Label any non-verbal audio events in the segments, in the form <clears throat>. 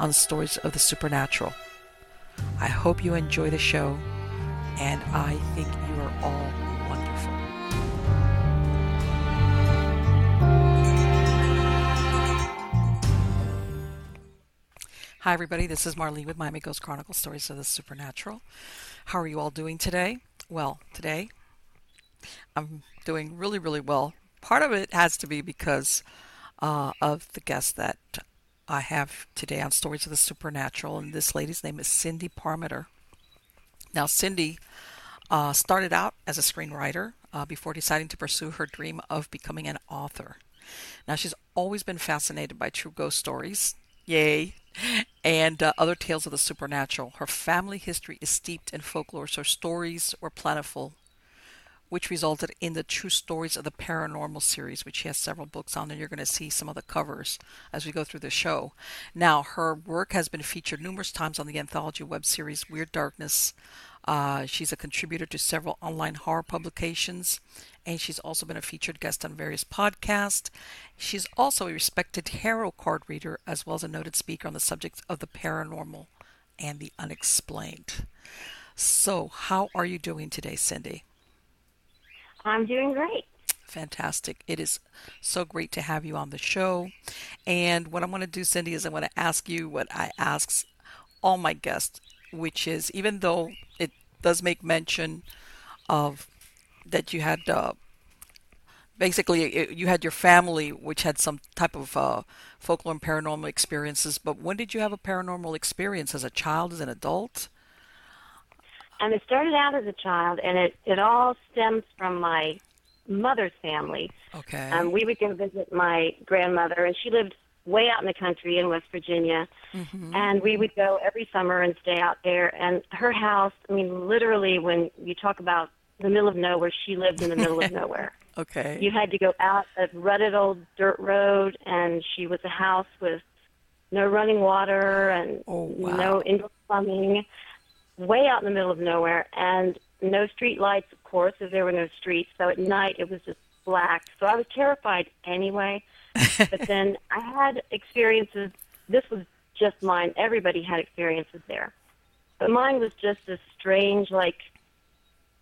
on stories of the supernatural. I hope you enjoy the show, and I think you are all wonderful. Hi, everybody. This is Marlene with Miami Ghost Chronicles Stories of the Supernatural. How are you all doing today? Well, today I'm doing really, really well. Part of it has to be because uh, of the guest that I have today on Stories of the Supernatural, and this lady's name is Cindy Parmiter. Now, Cindy uh, started out as a screenwriter uh, before deciding to pursue her dream of becoming an author. Now, she's always been fascinated by true ghost stories, yay, and uh, other tales of the supernatural. Her family history is steeped in folklore, so stories were plentiful which resulted in the True Stories of the Paranormal series, which she has several books on, and you're going to see some of the covers as we go through the show. Now, her work has been featured numerous times on the anthology web series Weird Darkness. Uh, she's a contributor to several online horror publications, and she's also been a featured guest on various podcasts. She's also a respected tarot card reader, as well as a noted speaker on the subject of the paranormal and the unexplained. So, how are you doing today, Cindy? I'm doing great. Fantastic. It is so great to have you on the show. And what I'm going to do, Cindy, is I'm going to ask you what I ask all my guests, which is even though it does make mention of that you had uh, basically you had your family which had some type of uh, folklore and paranormal experiences, but when did you have a paranormal experience as a child, as an adult? And it started out as a child, and it, it all stems from my mother's family. Okay. Um, we would go visit my grandmother, and she lived way out in the country in West Virginia. Mm-hmm. And we would go every summer and stay out there. And her house, I mean, literally, when you talk about the middle of nowhere, she lived in the middle of <laughs> nowhere. Okay. You had to go out a rutted old dirt road, and she was a house with no running water and oh, wow. no indoor plumbing way out in the middle of nowhere, and no street lights, of course, as there were no streets. So at night it was just black. So I was terrified anyway. <laughs> but then I had experiences. This was just mine. Everybody had experiences there, but mine was just a strange, like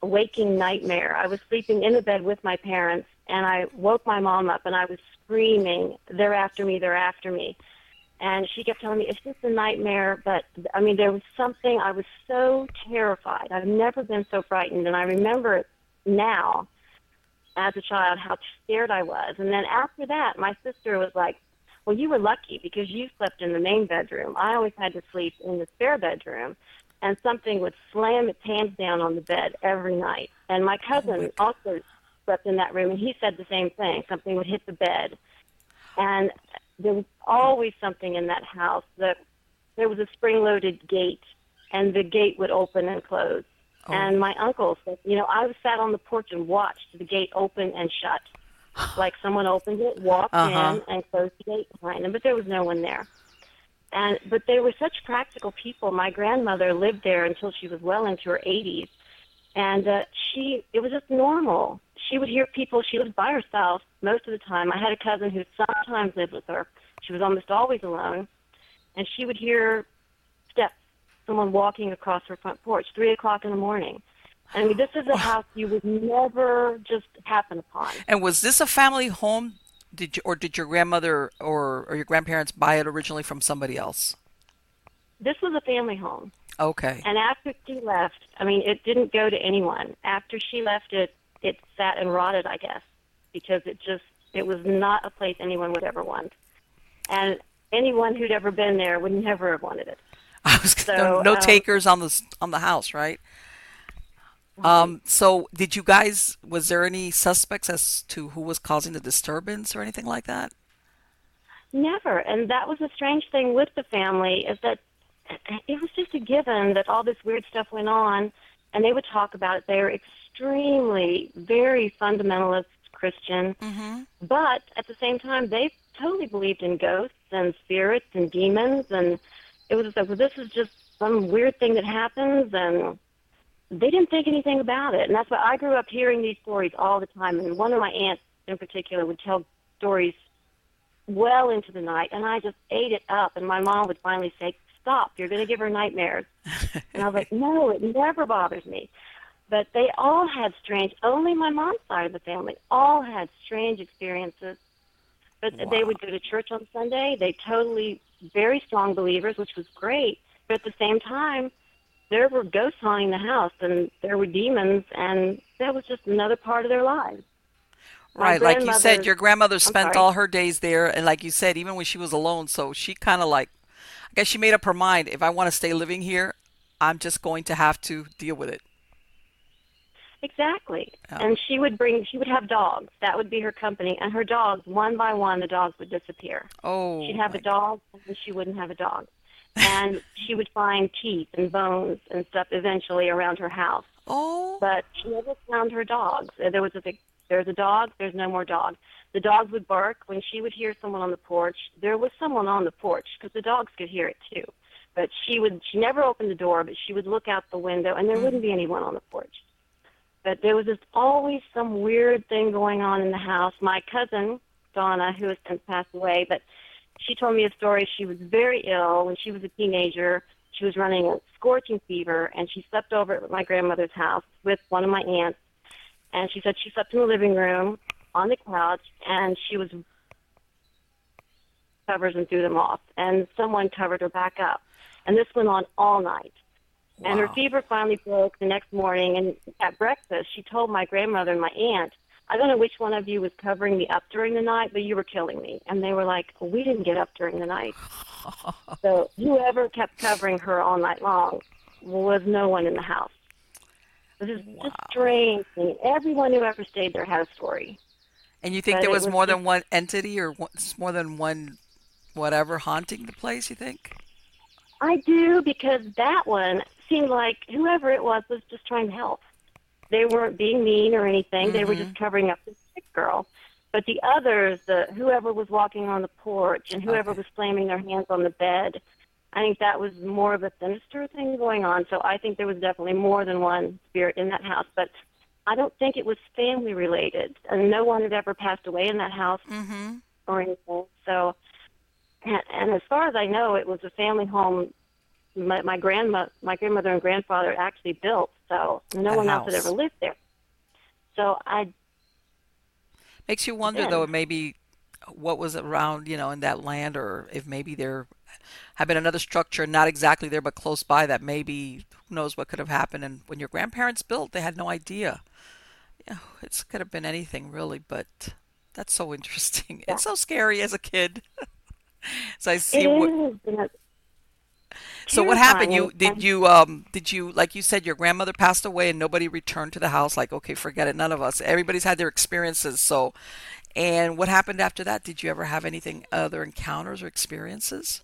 waking nightmare. I was sleeping in the bed with my parents, and I woke my mom up, and I was screaming, "They're after me! They're after me!" And she kept telling me it's just a nightmare, but I mean there was something I was so terrified. I've never been so frightened, and I remember now as a child how scared I was. And then after that, my sister was like, "Well, you were lucky because you slept in the main bedroom. I always had to sleep in the spare bedroom." And something would slam its hands down on the bed every night. And my cousin oh, also slept in that room, and he said the same thing. Something would hit the bed, and there was always something in that house. That there was a spring-loaded gate, and the gate would open and close. Oh. And my uncle said, you know, I was sat on the porch and watched the gate open and shut, <sighs> like someone opened it, walked Uh-huh. in, and closed the gate behind them, but there was no one there. And but they were such practical people. My grandmother lived there until she was well into her 80s, and uh, she it was just normal. She would hear people. She lived by herself most of the time. I had a cousin who sometimes lived with her. She was almost always alone, and she would hear steps, someone walking across her front porch, three o'clock in the morning. I mean, this is a house you would never just happen upon. And was this a family home? Did you, or did your grandmother or, or your grandparents buy it originally from somebody else? This was a family home. Okay. And after she left, I mean, it didn't go to anyone. After she left it, it sat and rotted, I guess, because it just, it was not a place anyone would ever want. And anyone who'd ever been there would never have wanted it. <laughs> I was So, no, no um, takers on the on the house, right? Um. So, did you guys? Was there any suspects as to who was causing the disturbance or anything like that? Never. And that was a strange thing with the family is that it was just a given that all this weird stuff went on, and they would talk about it. They were extremely, very fundamentalist Christian, Mm-hmm. but at the same time, they totally believed in ghosts and spirits and demons, and it was like, well, this is just some weird thing that happens, and they didn't think anything about it. And that's why I grew up hearing these stories all the time. And one of my aunts in particular would tell stories well into the night, and I just ate it up. And my mom would finally say, "Stop! You're going to give her nightmares." and I was like, <laughs> "No, it never bothers me." But they all had strange. Only my mom's side of the family all had strange experiences. But they would go to church on Sunday. They totally very strong believers, which was great. But at the same time, there were ghosts haunting the house, and there were demons, and that was just another part of their lives. My Right, like you said, your grandmother spent all her days there, and like you said, even when she was alone, so she kind of like, I guess she made up her mind. If I want to stay living here, I'm just going to have to deal with it. Exactly. Yeah. And she would bring, she would have dogs. That would be her company. And her dogs, one by one, the dogs would disappear. Oh, She'd have a dog, and she wouldn't have a dog. And <laughs> she would find teeth and bones and stuff eventually around her house. Oh, But she never found her dogs. There was a big, there's a dog, there's no more dog. The dogs would bark when she would hear someone on the porch. There was someone on the porch because the dogs could hear it too. But she would, she never opened the door, but she would look out the window, and there hmm. wouldn't be anyone on the porch. But there was just always some weird thing going on in the house. My cousin, Donna, who has since passed away, but she told me a story. She was very ill when she was a teenager. She was running a scorching fever, and she slept over at my grandmother's house with one of my aunts. And she said she slept in the living room on the couch, and she was covers and threw them off, and someone covered her back up. And this went on all night. And her fever finally broke the next morning. And at breakfast, she told my grandmother and my aunt, I don't know which one of you was covering me up during the night, but you were killing me. And they were like, well, we didn't get up during the night. <laughs> so whoever kept covering her all night long was no one in the house. This is just strange. thing. Everyone who ever stayed there had a story. and you think but there was was more just- than one entity or more than one, whatever, haunting the place? You think? I do because that one seemed like whoever it was was just trying to help. They weren't being mean or anything. They were just covering up this sick girl. But the others, the whoever was walking on the porch and whoever was slamming their hands on the bed, I think that was more of a sinister thing going on. So I think there was definitely more than one spirit in that house. But I don't think it was family related, and no one had ever passed away in that house Mm-hmm. or anything. So, and, and as far as I know, it was a family home. My, my grandma, my grandmother and grandfather actually built. So no That one else had ever lived there. So I Makes you wonder Yeah. though, maybe what was around, you know, in that land, or if maybe there had been another structure, not exactly there, but close by, that maybe who knows what could have happened. And when your grandparents built, they had no idea. Yeah, it could have been anything really, but that's so <laughs> interesting. Yeah. It's so scary as a kid. <laughs> so I see what. So what happened? You did you um did you like you said your grandmother passed away and nobody returned to the house? Like okay, forget it, none of us. Everybody's had their experiences. So and what happened after that? Did you ever have anything other encounters or experiences?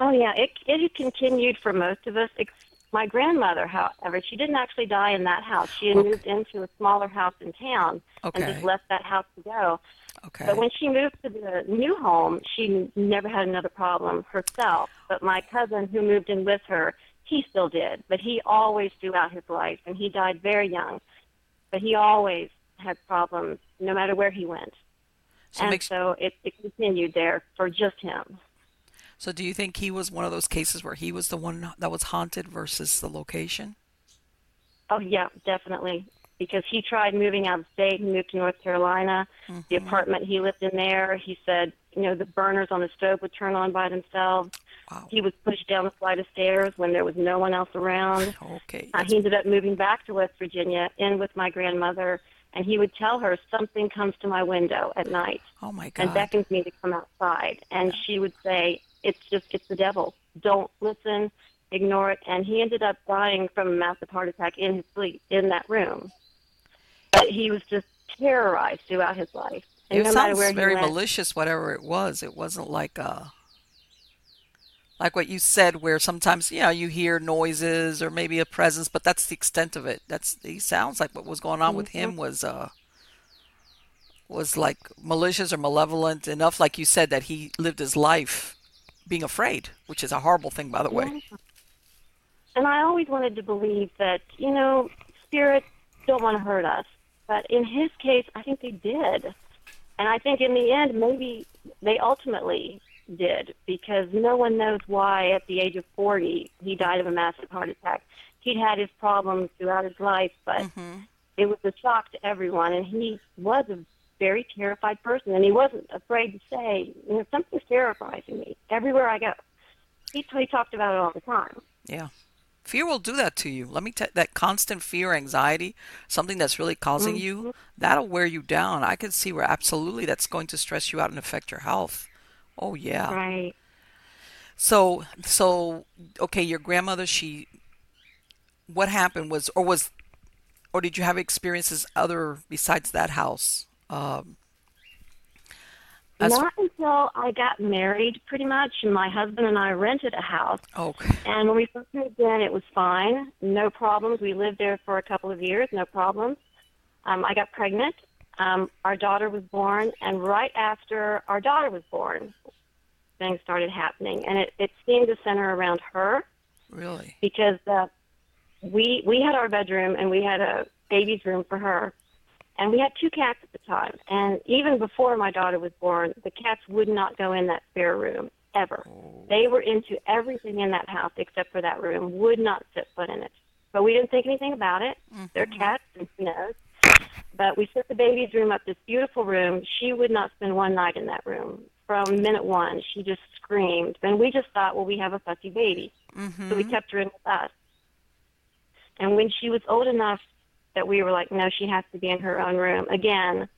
Oh yeah, it it continued for most of us. My grandmother, however, she didn't actually die in that house. She had okay. moved into a smaller house in town okay. and just left that house to go. Okay. But when she moved to the new home, she never had another problem herself. But my cousin who moved in with her, he still did. But he always throughout his life, and he died very young. But he always had problems no matter where he went. So and makes... so it, it continued there for just him. So do you think he was one of those cases where he was the one that was haunted versus the location? Oh yeah, definitely. Because he tried moving out of state and moved to North Carolina. Mm-hmm. The apartment he lived in there, he said, you know, the burners on the stove would turn on by themselves. Wow. He was pushed down a flight of stairs when there was no one else around. <laughs> Okay. Uh, he ended up moving back to West Virginia in with my grandmother and he would tell her something comes to my window at night. Oh my God! And beckons me to come outside, and she would say, "It's just it's the devil. Don't listen, ignore it." And he ended up dying from a massive heart attack in his sleep in that room. But he was just terrorized throughout his life. And it no sounds very went, malicious, whatever it was. It wasn't like a like what you said, where sometimes you know you hear noises or maybe a presence, but that's the extent of it. That's he sounds like what was going on with him mm-hmm. was uh was like malicious or malevolent enough, like you said, that he lived his life being afraid, which is a horrible thing, by the way. And I always wanted to believe that you know spirits don't want to hurt us, but in his case, I think they did, and I think in the end, maybe they ultimately did because no one knows why at the age of 40 he died of a massive heart attack. He'd had his problems throughout his life, but mm-hmm. it was a shock to everyone, and he was a very terrified person, and he wasn't afraid to say, you know, something's terrifying me everywhere I go. He, he talked about it all the time. Yeah. Fear will do that to you. Let me tell that constant fear, anxiety, something that's really causing mm-hmm. you, that'll wear you down. I can see where absolutely that's going to stress you out and affect your health. Oh yeah. Right. So so okay, your grandmother she what happened was or was or did you have experiences other besides that house? Um, Not until I got married, pretty much. My husband and I rented a house. Okay. And when we first moved in, it was fine, no problems. We lived there for a couple of years, no problems. Um, I got pregnant. Um, our daughter was born, and right after our daughter was born, things started happening, and it, it seemed to center around her. Really? Because uh, we we had our bedroom and we had a baby's room for her, and we had two cats at the time. And even before my daughter was born, the cats would not go in that spare room ever. Oh. They were into everything in that house except for that room. Would not set foot in it. But we didn't think anything about it. Mm-hmm. They're cats, and who knows? But we set the baby's room up, this beautiful room. She would not spend one night in that room from minute one. She just screamed. And we just thought, well, we have a fussy baby. Mm-hmm. So we kept her in with us. And when she was old enough that we were like, no, she has to be in her own room. Again,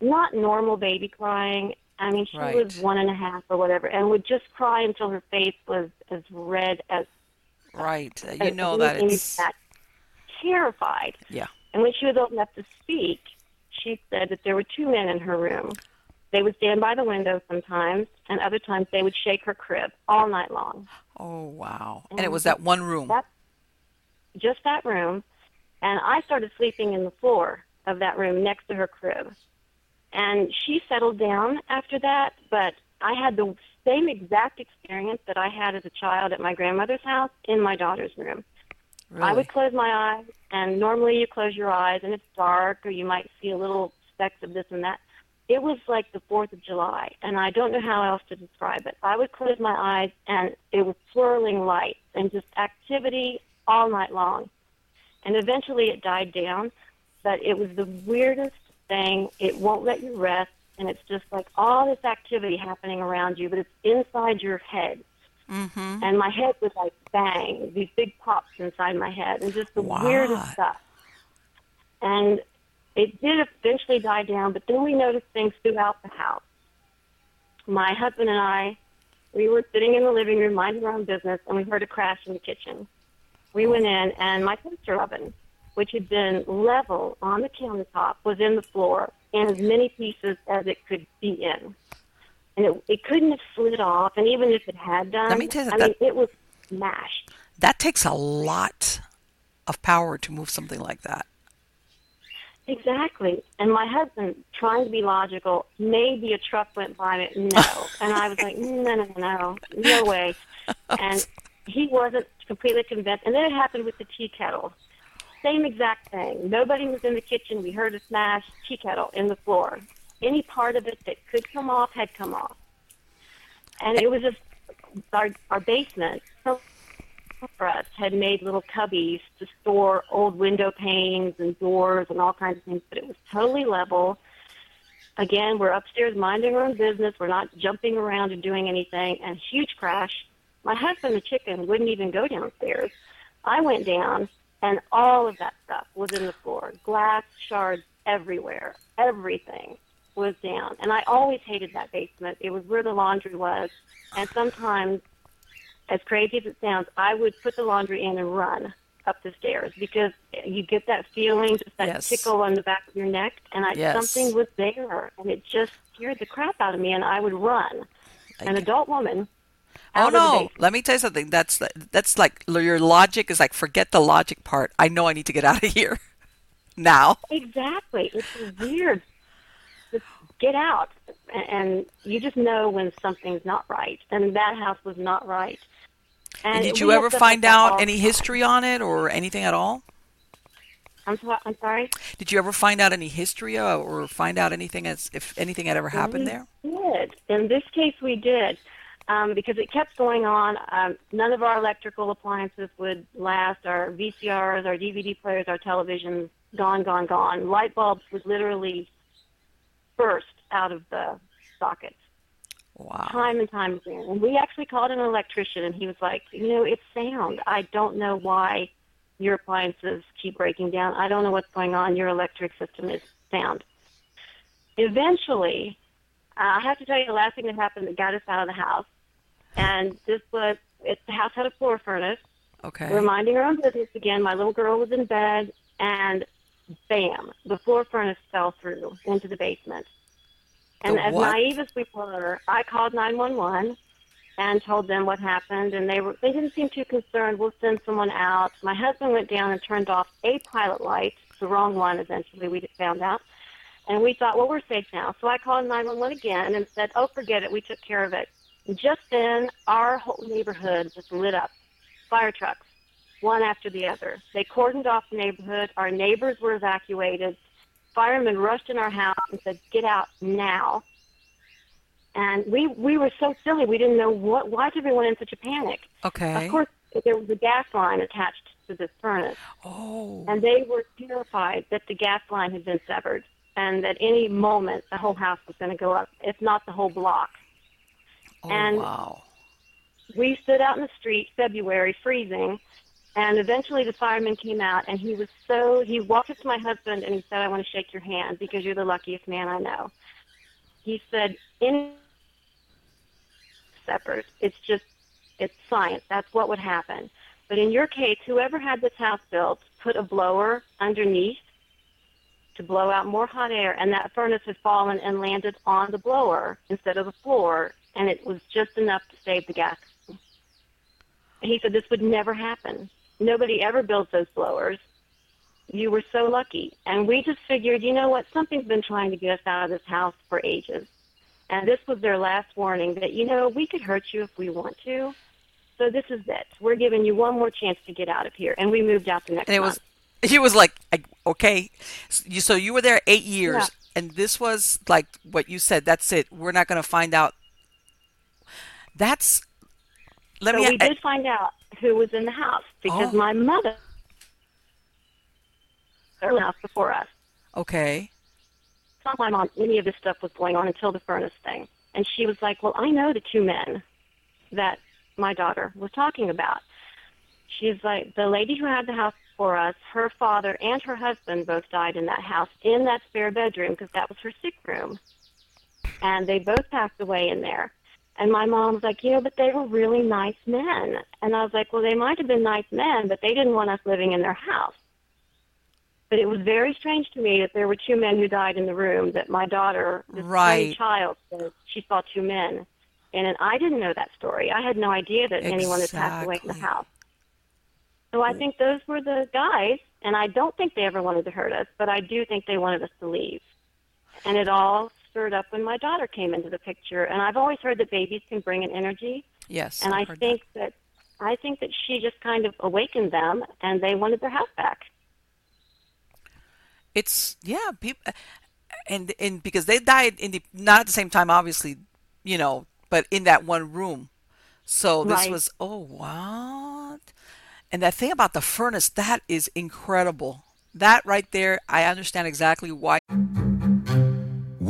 not normal baby crying. I mean, she right. was one and a half or whatever, and would just cry until her face was as red as. Right. You know that it's. That terrified. Yeah. And when she was old enough to speak, she said that there were two men in her room. They would stand by the window sometimes, and other times they would shake her crib all night long. Oh, wow. And, and it was mm-hmm. that one room? That, just that room. And I started sleeping in the floor of that room next to her crib. And she settled down after that, but I had the same exact experience that I had as a child at my grandmother's house in my daughter's room. Really? I would close my eyes, and normally you close your eyes and it's dark, or you might see a little specks of this and that it was like the Fourth of July, and I don't know how else to describe it. I would close my eyes, and it was swirling lights and just activity all night long. And eventually, it died down, but it was the weirdest thing. It won't let you rest. and it's just like all this activity happening around you, but it's inside your head. Mm-hmm. And my head was like bang, these big pops inside my head, and just the Wow. weirdest stuff. And it did eventually die down, but then we noticed things throughout the house. My husband and I, we were sitting in the living room minding our own business, and we heard a crash in the kitchen. We went in, and my toaster oven, which had been level on the countertop, was in the floor in as many pieces as it could be in. And it, it couldn't have slid off, and even if it had done, Let me tell you I that- mean, it was smashed. That takes a lot of power to move something like that. Exactly. And my husband, trying to be logical, maybe a truck went by it. No. and I was like, <laughs> no, no, no, no, no way. And he wasn't completely convinced. And then it happened with the tea kettle. Same exact thing. Nobody was in the kitchen. We heard a smash tea kettle in the floor. Any part of it that could come off had come off. And it was just our, our basement. So for us had made little cubbies to store old window panes and doors and all kinds of things, but it was totally level. Again, we're upstairs minding our own business. We're not jumping around and doing anything. And huge crash. My husband, the chicken, wouldn't even go downstairs. I went down, and all of that stuff was in the floor. Glass shards everywhere. Everything was down. And I always hated that basement. It was where the laundry was. And sometimes as crazy as it sounds, I would put the laundry in and run up the stairs because you get that feeling, just that Yes. tickle on the back of your neck, and I, Yes. something was there, and it just scared the crap out of me, and I would run. An adult woman. Oh out of the no! Let me tell you something. That's that's like your logic is like forget the logic part. I know I need to get out of here <laughs> now. Exactly. It's weird. Just get out, and, you just know when something's not right, and that house was not right. And, And did you ever find out any history on it or anything at all? I'm, so, I'm sorry. Did you ever find out any history or find out anything as if anything had ever happened there? Did. In this case, we did. Um, because it kept going on. Um, none of our electrical appliances would last. Our VCRs, our DVD players, our televisions, gone, gone, gone. Light bulbs would literally burst out of the sockets Wow. time and time again. And we actually called an electrician, and he was like, you know, it's sound. I don't know why your appliances keep breaking down. I don't know what's going on. Your electric system is sound. Eventually, uh, I have to tell you the last thing that happened that got us out of the house. And this was, it, the house had a floor furnace. Okay. We're minding our own business again. My little girl was in bed, and bam, the floor furnace fell through into the basement. And The as what? naive as we were, I called 911 and told them what happened, and they were they didn't seem too concerned. We'll send someone out. My husband went down and turned off a pilot light, the wrong one. Eventually, we found out, and we thought, well, we're safe now. So I called 911 again and said, oh, forget it, we took care of it. Just then, our whole neighborhood just lit up. Fire trucks, one after the other. They cordoned off the neighborhood. Our neighbors were evacuated. Firemen rushed in our house and said, "Get out now!" And we we were so silly. We didn't know what. Why did everyone in such a panic? Okay. Of course, there was a gas line attached to this furnace, Oh. and they were terrified that the gas line had been severed, and that any moment the whole house was going to go up, if not the whole block. Oh, and- wow. we stood out in the street February freezing and eventually the fireman came out and he was so he walked up to my husband and he said I want to shake your hand because you're the luckiest man I know. He said in separate it's just it's science that's what would happen. But in your case whoever had this house built put a blower underneath to blow out more hot air and that furnace had fallen and landed on the blower instead of the floor and it was just enough to save the gas he said this would never happen. Nobody ever builds those blowers. You were so lucky. And we just figured, you know what, something's been trying to get us out of this house for ages. And this was their last warning that, you know, we could hurt you if we want to. So this is it. We're giving you one more chance to get out of here. And we moved out the next And it month. <laughs> was he was like I- okay so you were there 8 years Yeah. and this was like what you said that's it we're not going to find out that's let so me we did find out who was in the house because Oh. my mother the house before us. okay tell my mom any of this stuff was going on until the furnace thing. And she was like, Well, I know the two men that my daughter was talking about. She's like, The lady who had the house for us, her father and her husband both died in that house in that spare bedroom because that was her sick room. And they both passed away in there. And my mom was like, you know, but they were really nice men. And I was like, well, they might have been nice men, but they didn't want us living in their house. But it was very strange to me that there were two men who died in the room. That my daughter, this right. child, she saw two men, and, and I didn't know that story. I had no idea that exactly. anyone had passed away in the house. So I think those were the guys, and I don't think they ever wanted to hurt us, but I do think they wanted us to leave. And it all stirred up when my daughter came into the picture. And I've always heard that babies can bring an energy. Yes. And I've I think that. that I think that she just kind of awakened them, and they wanted their house back. It's yeah, people, and and because they died in the not at the same time, obviously, you know, but in that one room. So this Right. was oh what, and that thing about the furnace that is incredible. That right there, I understand exactly why.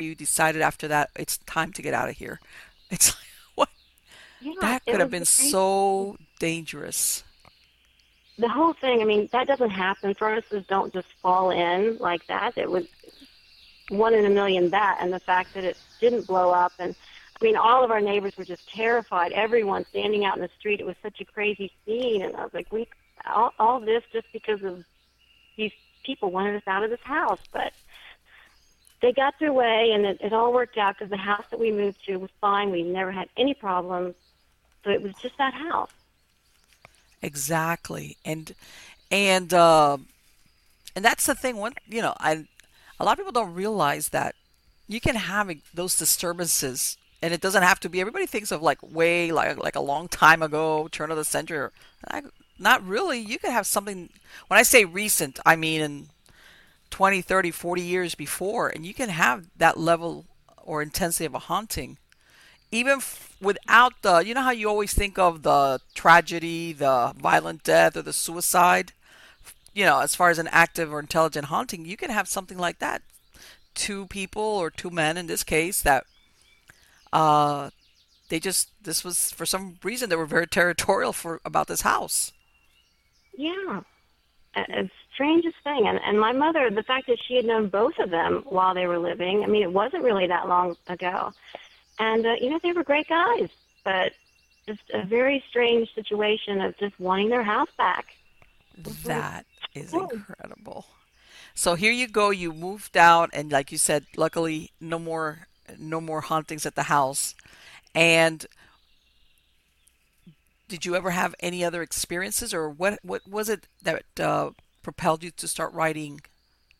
You decided after that it's time to get out of here. <laughs> It's like what Yeah, that could have been crazy. so dangerous. the whole thing, I mean, that doesn't happen. Furnaces don't just fall in like that. It was one in a million that, and the fact that it didn't blow up. And I mean, all of our neighbors were just terrified. Everyone standing out in the street. It was such a crazy scene, and I was like, we all, all this just because of these people wanted us out of this house, but. They got their way, and it, it all worked out because the house that we moved to was fine. We never had any problems, so it was just that house. Exactly. And and uh, and that's the thing. One, you know, I a lot of people don't realize that you can have those disturbances, and it doesn't have to be. Everybody thinks of like way like like a long time ago, turn of the century. I, not really. You could have something. When I say recent, I mean in 20, 30, 40 years before, and you can have that level or intensity of a haunting even f- without the you know how you always think of the tragedy the violent death or the suicide? You know as far as an active or intelligent haunting you can have something like that. Two people or two men in this case that uh they just this was for some reason they were very <laughs> territorial for about this house. Yeah. Strangest thing. And, and my mother, the fact that she had known both of them while they were living, I mean, it wasn't really that long ago. And, uh, you know, they were great guys, but just a very strange situation of just wanting their house back. That is incredible. So here you go. You moved out, and like you said, luckily no more no more hauntings at the house. And did you ever have any other experiences, or what what was it that uh, propelled you to start writing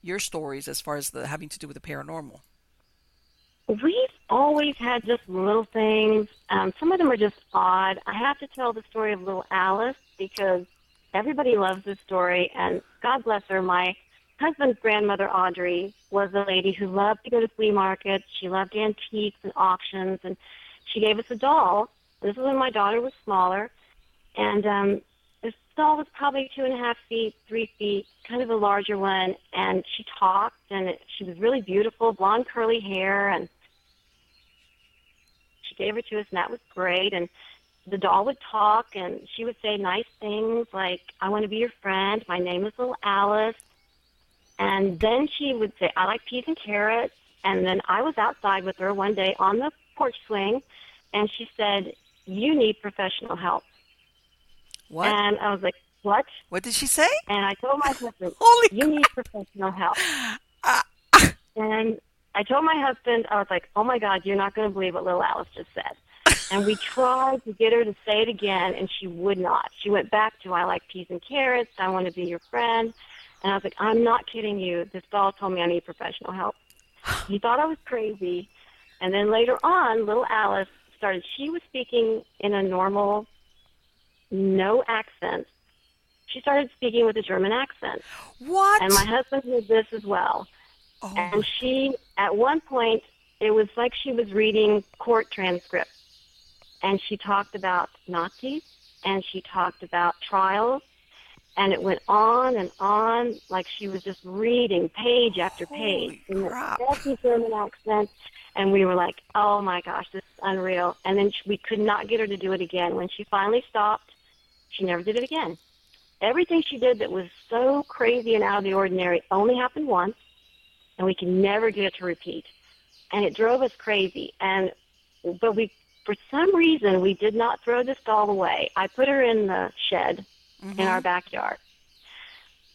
your stories as far as the having to do with the paranormal? We've always had just little things. Um, some of them are just odd. I have to tell the story of little Alice because everybody loves this story, and God bless her. My husband's grandmother, Audrey, was a lady who loved to go to flea markets. She loved antiques and auctions, and she gave us a doll. This was when my daughter was smaller, and um, doll was probably two and a half feet, three feet, kind of a larger one, and she talked, and it, she was really beautiful, blonde curly hair, and she gave her to us, and that was great. And the doll would talk, and she would say nice things like, "I want to be your friend. My name is Little Alice." And then she would say, I like peas and carrots. And then I was outside with her one day on the porch swing, and she said, You need professional help. What? And I was like, What? what did she say? And I told my husband, <laughs> Holy You need professional help. <laughs> Ah, And I told my husband, I was like, Oh my God, you're not going to believe what little Alice just said. And we <laughs> tried to get her to say it again, and she would not. She went back to, I like peas and carrots. I want to be your friend. And I was like, I'm not kidding you. This doll told me I need professional help. <sighs> He thought I was crazy. And then later on, little Alice started, she was speaking in a normal, no accent. She started speaking with a German accent. What? And my husband did this as well. oh, And she, at one point, it was like she was reading court transcripts. And she talked about Nazis and she talked about trials. And it went on and on like she was just reading page after page Holy in crap. the best German accent. And we were like, oh my gosh, this is unreal. And then we could not get her to do it again. When she finally stopped, she never did it again. Everything she did that was so crazy and out of the ordinary only happened once and we can never get it to repeat. And it drove us crazy. And but we, for some reason, we did not throw this doll away. I put her in the shed in our backyard.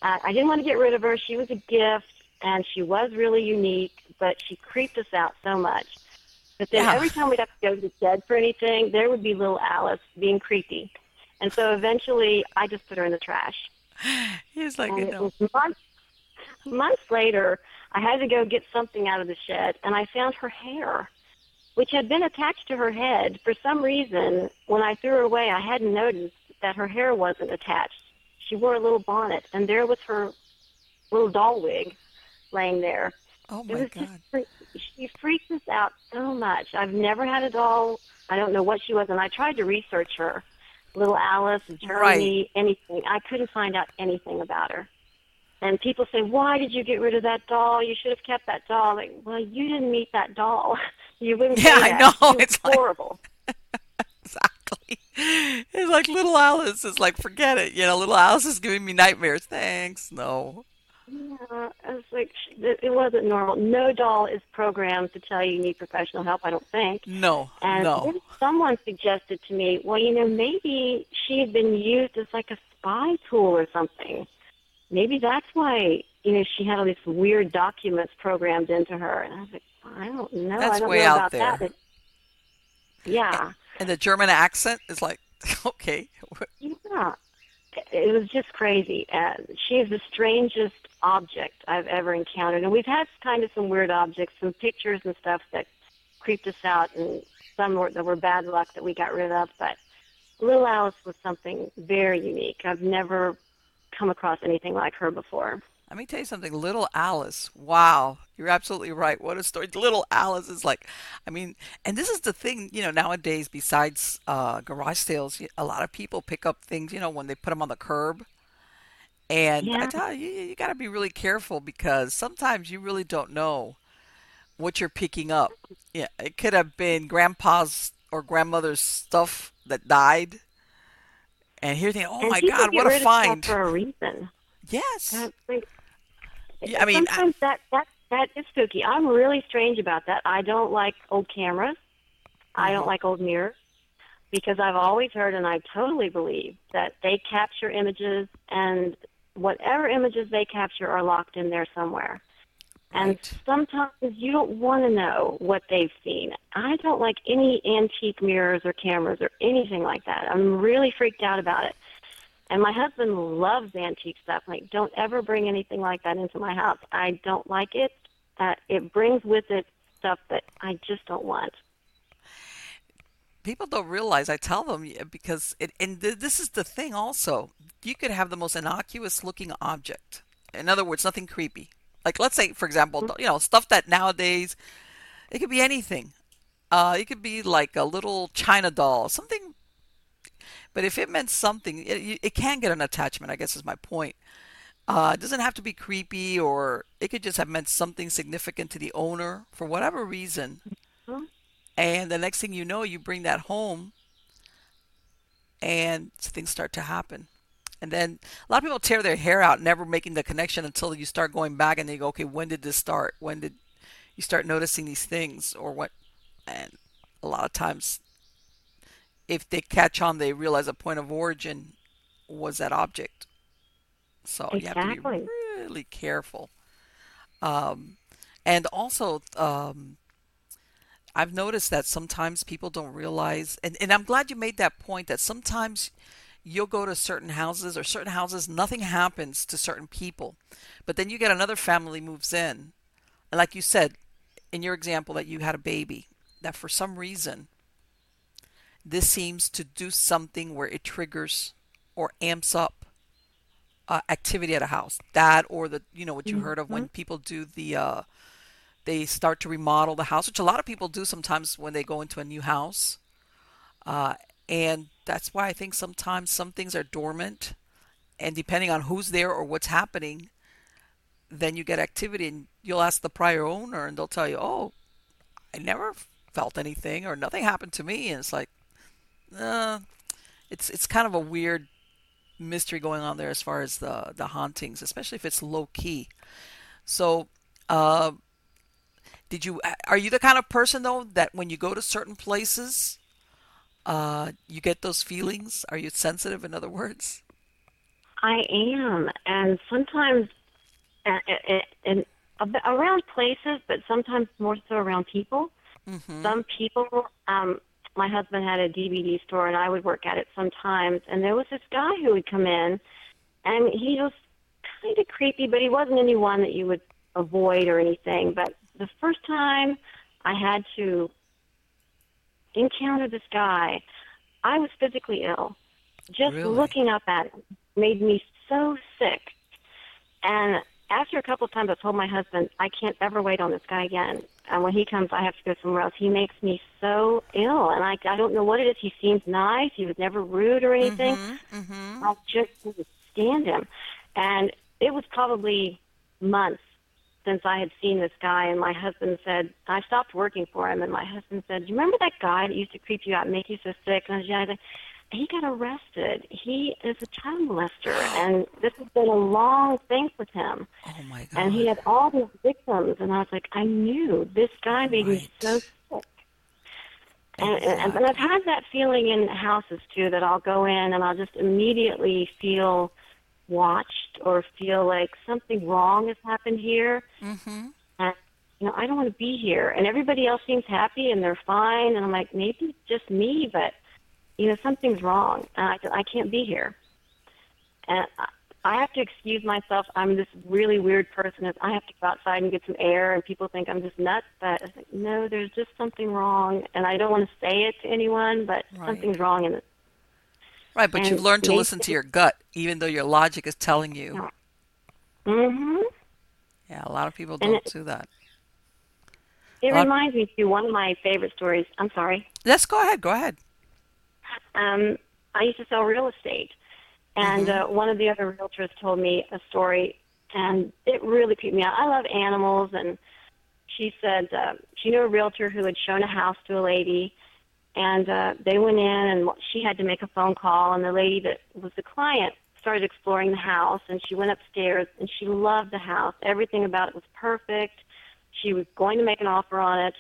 Uh, I didn't want to get rid of her. She was a gift, and she was really unique. But she creeped us out so much. But then Yeah. every time we'd have to go to the shed for anything, there would be little Alice being creepy. And so eventually, I just put her in the trash. <gasps> He's like, And it was months, months later, I had to go get something out of the shed, and I found her hair, which had been attached to her head. For some reason, when I threw her away, I hadn't noticed that her hair wasn't attached. She wore a little bonnet, and there was her little doll wig laying there. Oh my God. just she freaked us out so much. I've never had a doll. I don't know what she was, and I tried to research her. Little Alice, Germany, anything. I couldn't find out anything about her. And people say, "Why did you get rid of that doll? You should have kept that doll." Like, well, you didn't meet that doll. <laughs> you wouldn't. Yeah, I know. She It's like- horrible. <laughs> Exactly. It's like little Alice is like, forget it. You know, little Alice is giving me nightmares. Thanks. No. Yeah, I was like, it wasn't normal. No doll is programmed to tell you you need professional help. I don't think. No. And no. then someone suggested to me, well, you know, maybe she had been used as like a spy tool or something. Maybe that's why, you know, she had all these weird documents programmed into her. And I was like, I don't know. That's I don't way know out about there. that. Yeah. And the German accent is like, <laughs> okay. Yeah. It was just crazy. Uh, she is the strangest object I've ever encountered. And we've had kind of some weird objects, some pictures and stuff that creeped us out, and some were, that were bad luck that we got rid of. But Little Alice was something very unique. I've never come across anything like her before. Let me tell you something. Little Alice. Wow. You're absolutely right. What a story. Little Alice is like, I mean, and this is the thing, you know, nowadays, besides uh, garage sales, a lot of people pick up things, you know, when they put them on the curb. And I tell you, you, you got to be really careful because sometimes you really don't know what you're picking up. Yeah, it could have been grandpa's or grandmother's stuff that died. And here they, oh and my God, what a rid of stuff find. for a reason. Yes. Like, Yeah, I mean, I- sometimes that that that is spooky. I'm really strange about that. I don't like old cameras. I don't Mhm. like old mirrors because I've always heard and I totally believe that they capture images and whatever images they capture are locked in there somewhere. And Right. sometimes you don't want to know what they've seen. I don't like any antique mirrors or cameras or anything like that. I'm really freaked out about it. And my husband loves antique stuff. Like, don't ever bring anything like that into my house. I don't like it. Uh, it brings with it stuff that I just don't want. people don't realize I tell them because it and th- this is the thing also you could have the most innocuous looking object in other words nothing creepy like let's say for example you know stuff that nowadays it could be anything uh it could be like a little china doll something but if it meant something it, it can get an attachment I guess is my point uh, it doesn't have to be creepy or it could just have meant something significant to the owner for whatever reason Mhm. and the next thing you know, you bring that home and things start to happen. And then a lot of people tear their hair out, never making the connection until you start going back and they go, okay, when did this start? When did you start noticing these things, or what? And a lot of times, if they catch on, they realize a point of origin was that object. So exactly. you have to be really careful. Um, and also, um, I've noticed that sometimes people don't realize, and, and I'm glad you made that point that sometimes you'll go to certain houses or certain houses, nothing happens to certain people. But then you get another family moves in. And like you said, in your example that you had a baby, that for some reason, this seems to do something where it triggers or amps up uh, activity at a house. That or the, you know, what you mm-hmm. heard of when people do the, uh, they start to remodel the house, which a lot of people do sometimes when they go into a new house. Uh, and that's why I think sometimes some things are dormant, and depending on who's there or what's happening, then you get activity, and you'll ask the prior owner, and they'll tell you, "Oh, I never felt anything, or nothing happened to me," and it's like, uh, it's it's kind of a weird mystery going on there as far as the the hauntings, especially if it's low key. So, uh, did you are you the kind of person though that when you go to certain places uh, you get those feelings? Are you sensitive, in other words? I am, and sometimes, and, around places, but sometimes more so around people. Mm-hmm. Some people, um, my husband had a DVD store, and I would work at it sometimes. And there was this guy who would come in, and he was kind of creepy, but he wasn't anyone that you would avoid or anything. But the first time I had to encounter this guy, I was physically ill. Just really? looking up at him made me so sick. And after a couple of times, I told my husband, I can't ever wait on this guy again. And when he comes, I have to go somewhere else. He makes me so ill, and I I don't know what it is. He seems nice. He was never rude or anything. Mm-hmm, mm-hmm. I just couldn't stand him, and it was probably months since I had seen this guy, and my husband said, I stopped working for him, and my husband said, Do you remember that guy that used to creep you out and make you so sick? And I was, said, he got arrested. He is a child molester, and this has been a long thing with him. Oh my god! And he had all these victims, and I was like, I knew this guy made right. me so sick. And, and, and I've had that feeling in houses too that I'll go in and I'll just immediately feel watched or feel like something wrong has happened here. Mm-hmm. And, you know, I don't want to be here. And everybody else seems happy and they're fine. And I'm like, maybe it's just me, but, you know, something's wrong. And I, I can't be here. And I have to excuse myself. I'm this really weird person. I have to go outside and get some air, and people think I'm just nuts. But I think, no, there's just something wrong. And I don't want to say it to anyone, but right. something's wrong in this Right, but and you've learned to listen to your gut, even though your logic is telling you. Mm-hmm. Yeah, a lot of people don't it, do that. It reminds me to one of my favorite stories. I'm sorry. Yes, go ahead. Go ahead. Um, I used to sell real estate, and mm-hmm. uh, one of the other realtors told me a story, and it really creeped me out. I love animals, and she said uh, she knew a realtor who had shown a house to a lady and uh, they went in, and she had to make a phone call. And the lady that was the client started exploring the house, and she went upstairs, and she loved the house. Everything about it was perfect. She was going to make an offer on it,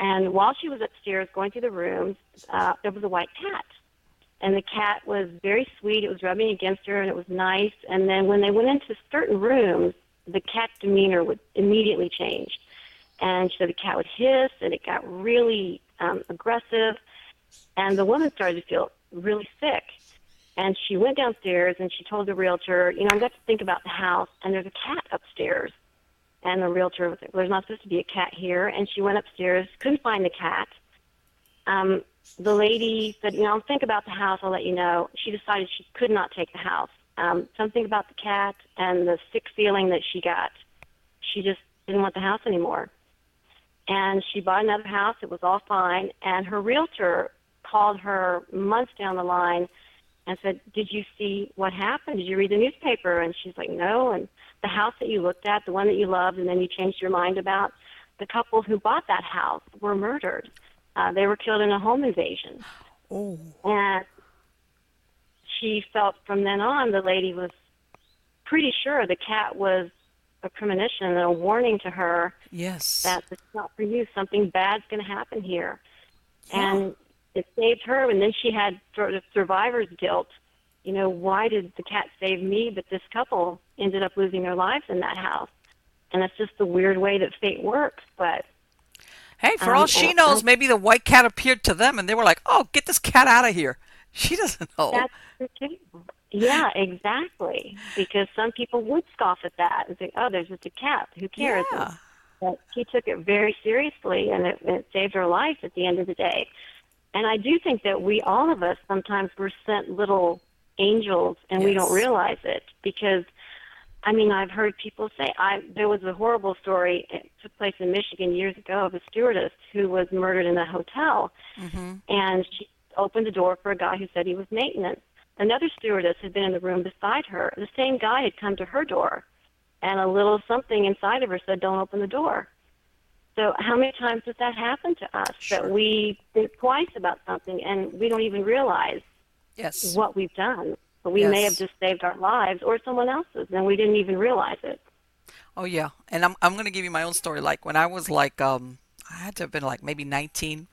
and while she was upstairs going through the rooms, uh, there was a white cat. And the cat was very sweet. It was rubbing against her, and it was nice. And then when they went into certain rooms, the cat's demeanor would immediately change. And so the cat would hiss, and it got really um, aggressive, and the woman started to feel really sick. And she went downstairs and she told the realtor, you know, I've got to think about the house, and there's a cat upstairs. And the realtor was like, there's not supposed to be a cat here. And she went upstairs, couldn't find the cat. Um, the lady said, you know, I'll think about the house, I'll let you know. She decided she could not take the house. Um, something about the cat and the sick feeling that she got. She just didn't want the house anymore and she bought another house. It was all fine. And her realtor called her months down the line and said, "Did you see what happened? Did you read the newspaper?" And she's like, "No." And the house that you looked at, the one that you loved, and then you changed your mind about, the couple who bought that house were murdered. Uh, they were killed in a home invasion. Oh. And she felt from then on the lady was pretty sure the cat was a premonition and a warning to her Yes. that it's not for you. Something bad's going to happen here. Yeah. And it saved her. And then she had sort of survivor's guilt. You know, why did the cat save me, but this couple ended up losing their lives in that house? And that's just the weird way that fate works. But Hey, for Um, all she knows, maybe the white cat appeared to them and they were like, oh, get this cat out of here. <laughs> She doesn't know. that's the. Yeah, exactly. Because some people would scoff at that and say, "Oh, there's just a cat. Who cares?" Yeah. But she took it very seriously, and it, it saved her life at the end of the day. And I do think that we, all of us, sometimes we're sent little angels, and we don't realize it because. I mean, I've heard people say I there was a horrible story it took place in Michigan years ago of a stewardess who was murdered in a hotel, Mm-hmm. and she opened the door for a guy who said he was maintenance. Another stewardess had been in the room beside her. The same guy had come to her door, and a little something inside of her said, "Don't open the door." So, how many times does that happen to us Sure. that we think twice about something and we don't even realize Yes. what we've done? But we may have just saved our lives or someone else's, and we didn't even realize it. Oh yeah, and I'm I'm gonna give you my own story. Like when I was like um I had to have been like maybe 19.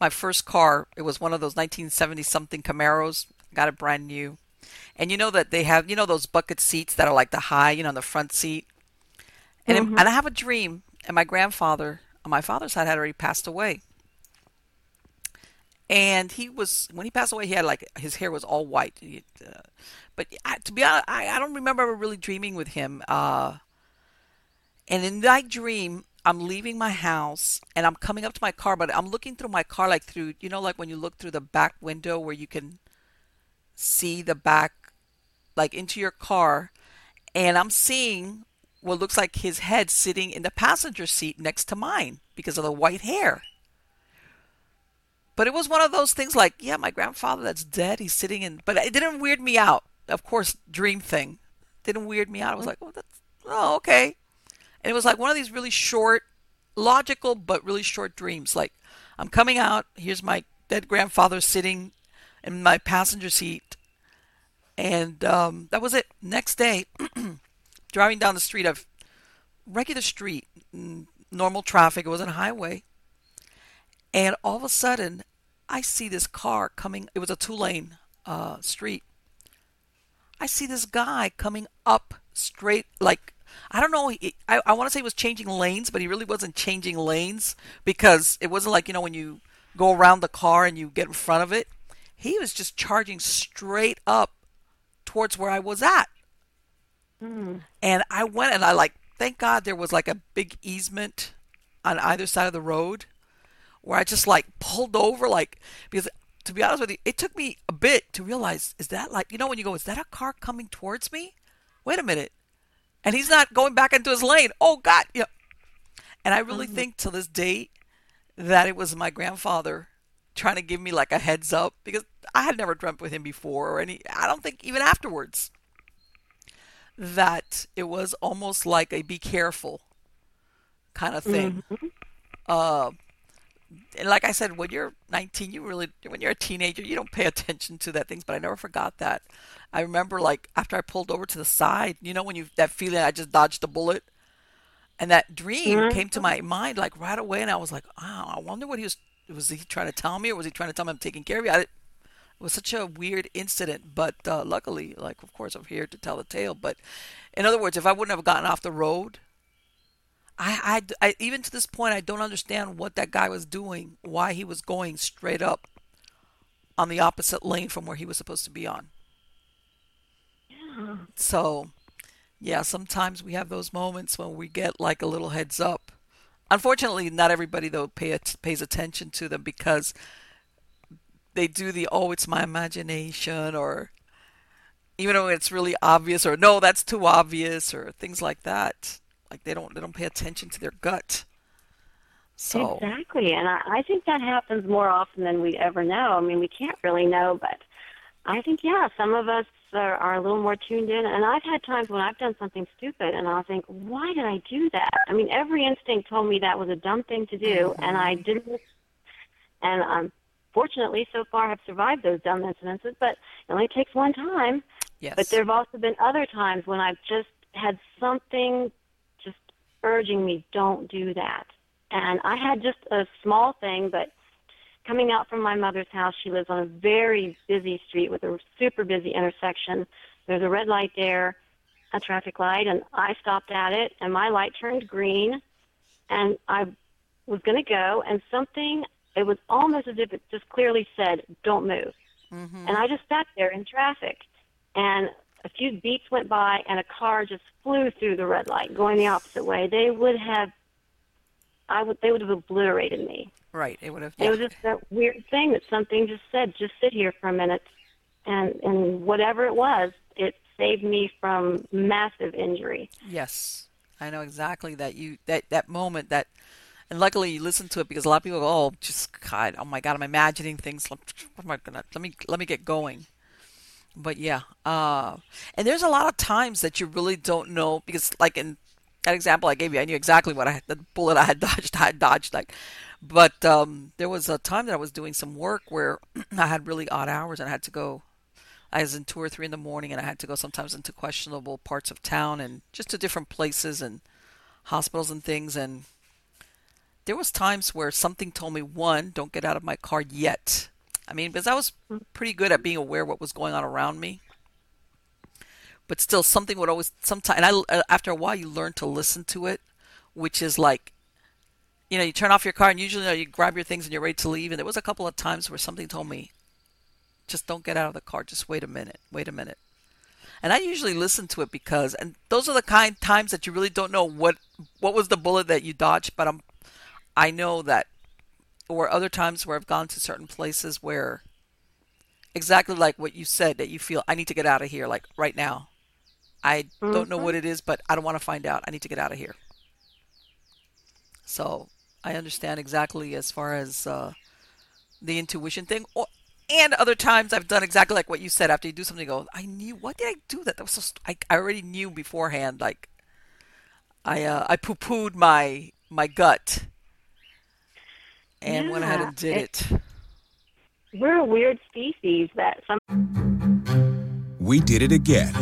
My first car it was one of those 1970 something Camaros. Got it brand new, and you know that they have you know those bucket seats that are like the high you know on the front seat. And it- and I have a dream, and my grandfather on my father's side had already passed away. And he was when he passed away, he had like his hair was all white. He, uh, but I, to be honest, I, I don't remember ever really dreaming with him. Uh, and in that dream, I'm leaving my house and I'm coming up to my car, but I'm looking through my car like through, you know, like when you look through the back window where you can see the back, like into your car. And I'm seeing what looks like his head sitting in the passenger seat next to mine because of the white hair. But it was one of those things like, yeah, my grandfather that's dead, he's sitting in, but it didn't weird me out. Of course, dream thing didn't weird me out. I was like, oh, that's, oh, okay. And it was like one of these really short, logical, but really short dreams. Like, I'm coming out, here's my dead grandfather sitting in my passenger seat. And um, that was it. Next day, <clears throat> driving down the street of regular street, normal traffic, it wasn't a highway. And all of a sudden, I see this car coming. It was a two lane uh, street. I see this guy coming up straight, like, I don't know. he- I, I want to say he was changing lanes, but he really wasn't changing lanes because it wasn't like, you know, when you go around the car and you get in front of it. He was just charging straight up towards where I was at. And I went and I like, thank God there was like a big easement on either side of the road where I just like pulled over, like, because to be honest with you, it took me a bit to realize, is that like, you know, when you go, is that a car coming towards me? Wait a minute. And he's not going back into his lane. Oh, God. Yeah. And I really think to this day that it was my grandfather trying to give me like a heads up because I had never dreamt with him before or any, I don't think even afterwards that it was almost like a be careful kind of thing. Uh, and like I said, when you're 19, you really, when you're a teenager, you don't pay attention to that things. But I never forgot that. I remember, like after I pulled over to the side, you know, when you that feeling I just dodged a bullet, and that dream came to my mind like right away, and I was like, wow, I wonder what he was. Was he trying to tell me, or was he trying to tell me I'm taking care of you? I, it was such a weird incident, but uh, luckily, like of course, I'm here to tell the tale. But in other words, if I wouldn't have gotten off the road, I, I, I, even to this point, I don't understand what that guy was doing, why he was going straight up on the opposite lane from where he was supposed to be on. So, yeah, sometimes we have those moments when we get like a little heads up. Unfortunately, not everybody though pay pays attention to them because they do the oh, it's my imagination, or even though it's really obvious, or no, that's too obvious, or things like that. Like they don't they don't pay attention to their gut. So Exactly, and I, I think that happens more often than we ever know. I mean, we can't really know, but I think yeah, some of us are, are a little more tuned in. And I've had times when I've done something stupid, and I'll think, why did I do that? I mean, every instinct told me that was a dumb thing to do, and I didn't. And um, fortunately, so far have survived those dumb incidences, but it only takes one time. Yes. But there have also been other times when I've just had something urging me, don't do that. And I had just a small thing, but coming out from my mother's house, she lives on a very busy street with a super busy intersection. There's a red light there, a traffic light, and I stopped at it, and my light turned green, and I was going to go, and something, it was almost as if it just clearly said, don't move. Mm-hmm. And I just sat there in traffic, and a few beats went by, and a car just flew through the red light, going the opposite way. They would have, I would, they would have obliterated me. Right. It would have. It was just that weird thing that something just said, just sit here for a minute, and and whatever it was, it saved me from massive injury. Yes, I know exactly that you that that moment that, and luckily you listened to it because a lot of people go, oh, just God, oh my God, I'm imagining things. What am I gonna? Let me let me get going. But yeah, uh, and there's a lot of times that you really don't know because, like in that example I gave you, I knew exactly what I had, the bullet I had <laughs> dodged. I had dodged like but um, there was a time that I was doing some work where <clears throat> I had really odd hours and I had to go. I was in two or three in the morning and I had to go sometimes into questionable parts of town and just to different places and hospitals and things. And there was times where something told me, one, don't get out of my car yet. I mean, because I was pretty good at being aware what was going on around me. But still, something would always sometimes. And I, uh, after a while, you learn to listen to it, which is like you know, you turn off your car and usually you, know, you grab your things and you're ready to leave. And there was a couple of times where something told me, just don't get out of the car. Just wait a minute. Wait a minute. And I usually listen to it because, and those are the kind times that you really don't know what what was the bullet that you dodged. But I'm, I know that, or other times where I've gone to certain places where, exactly like what you said, that you feel I need to get out of here, like right now. I mm-hmm. don't know what it is, but I don't want to find out. I need to get out of here. So I understand exactly as far as uh, the intuition thing. Or, and other times I've done exactly like what you said. After you do something, you go, I knew. What did I do that? That was so. St- I, I already knew beforehand. Like I uh, I poo pooed my my gut and yeah, went ahead and did it, it. We're a weird species that some. We did it again.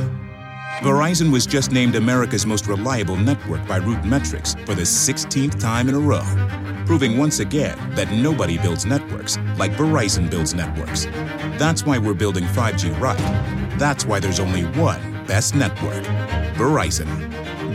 Verizon was just named America's most reliable network by RootMetrics for the 16th time in a row, proving once again that nobody builds networks like Verizon builds networks. That's why we're building 5G right. That's why there's only one best network Verizon.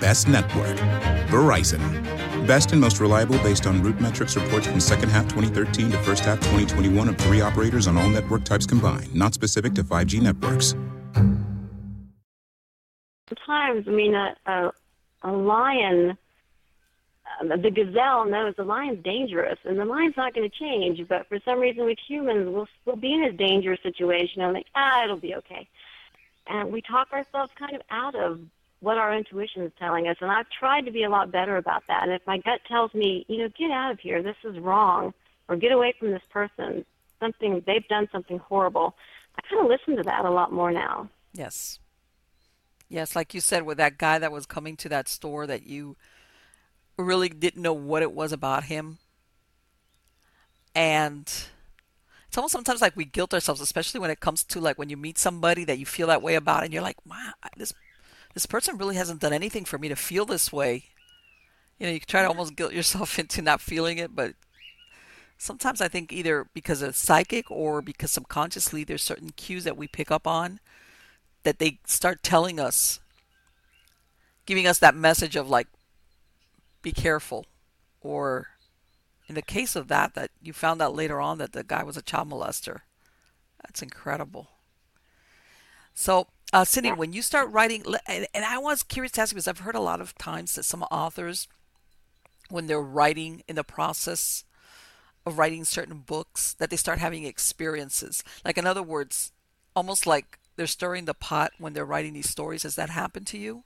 best network Verizon. Best and most reliable based on RootMetrics reports from second half 2013 to first half 2021 of three operators on all network types combined, not specific to 5G networks Sometimes, I mean, a, a, a lion, uh, the gazelle knows the lion's dangerous, and the lion's not going to change. But for some reason, with humans, we'll, we'll be in a dangerous situation and like, ah, it'll be okay. And we talk ourselves kind of out of what our intuition is telling us. And I've tried to be a lot better about that. And if my gut tells me, you know, get out of here, this is wrong, or get away from this person, something they've done something horrible, I kind of listen to that a lot more now. Yes. Yes, like you said, with that guy that was coming to that store that you really didn't know what it was about him. And it's almost sometimes like we guilt ourselves, especially when it comes to like when you meet somebody that you feel that way about, and you're like, wow, this this person really hasn't done anything for me to feel this way. You know, you try to almost guilt yourself <laughs> into not feeling it, but sometimes I think either because it's psychic or because subconsciously there's certain cues that we pick up on that they start telling us, giving us that message of like, be careful. Or in the case of that, that you found out later on that the guy was a child molester. That's incredible. So, uh, Cindy, when you start writing, and, and I was curious to ask because I've heard a lot of times that some authors, when they're writing in the process, of writing certain books that they start having experiences. Like in other words, almost like they're stirring the pot when they're writing these stories. Has that happened to you?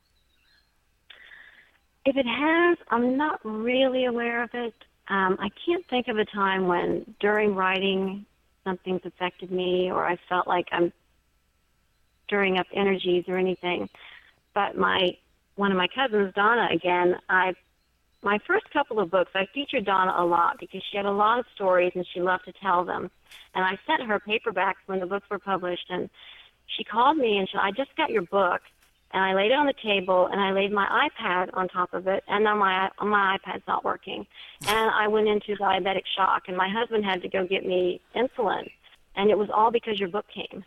If it has, I'm not really aware of it. Um, I can't think of a time when during writing something's affected me or I felt like I'm stirring up energies or anything. But my one of my cousins, Donna, again, I my first couple of books, I featured Donna a lot because she had a lot of stories and she loved to tell them. And I sent her paperbacks when the books were published, and she called me and she, I just got your book, and I laid it on the table and I laid my iPad on top of it, and now my my iPad's not working, and I went into diabetic shock, and my husband had to go get me insulin, and it was all because your book came.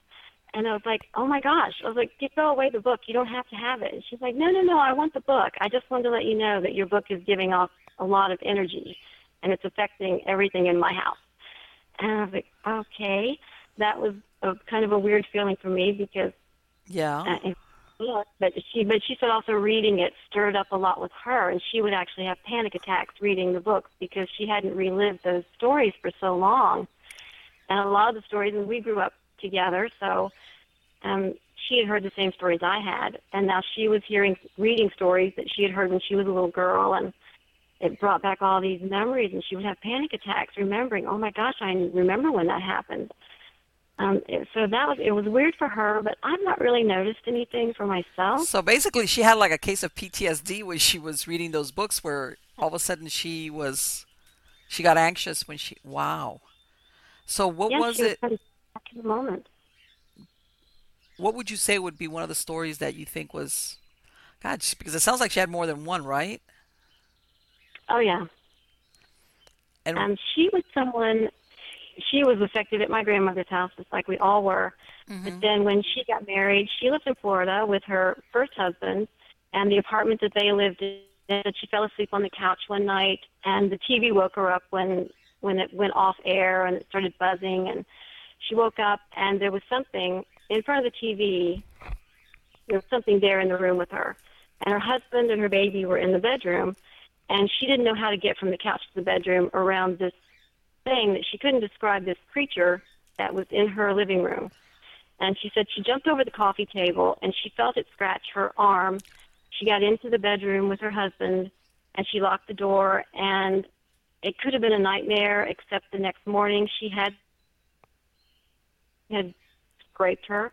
And I was like, oh my gosh. I was like, get throw away the book. You don't have to have it. And she's like, no, no, no. I want the book. I just wanted to let you know that your book is giving off a lot of energy, and it's affecting everything in my house. And I was like, okay. That was a, kind of a weird feeling for me because yeah. Uh, but she but she said also reading it stirred up a lot with her and she would actually have panic attacks reading the books because she hadn't relived those stories for so long and a lot of the stories and we grew up together so um, she had heard the same stories I had, and now she was hearing reading stories that she had heard when she was a little girl, and it brought back all these memories, and she would have panic attacks, remembering, oh my gosh, I remember when that happened. Um, so that was it was weird for her, but I've not really noticed anything for myself. So basically, she had like a case of PTSD when she was reading those books, where all of a sudden she was, she got anxious when she. Wow. So what yeah, was she it? Back in the moment what would you say would be one of the stories that you think was God, because it sounds like she had more than one, right? Oh yeah. And um, she was someone. She was affected at my grandmother's house, just like we all were. Mm-hmm. But then when she got married, she lived in Florida with her first husband, and the apartment that they lived in. That She fell asleep on the couch one night, and the TV woke her up when when it went off air and it started buzzing, and she woke up and there was something in front of the TV. There was something there in the room with her, and her husband and her baby were in the bedroom, and she didn't know how to get from the couch to the bedroom around this thing that she couldn't describe this creature that was in her living room. And she said she jumped over the coffee table and she felt it scratch her arm. She got into the bedroom with her husband and she locked the door and it could have been a nightmare except the next morning she had had scraped her.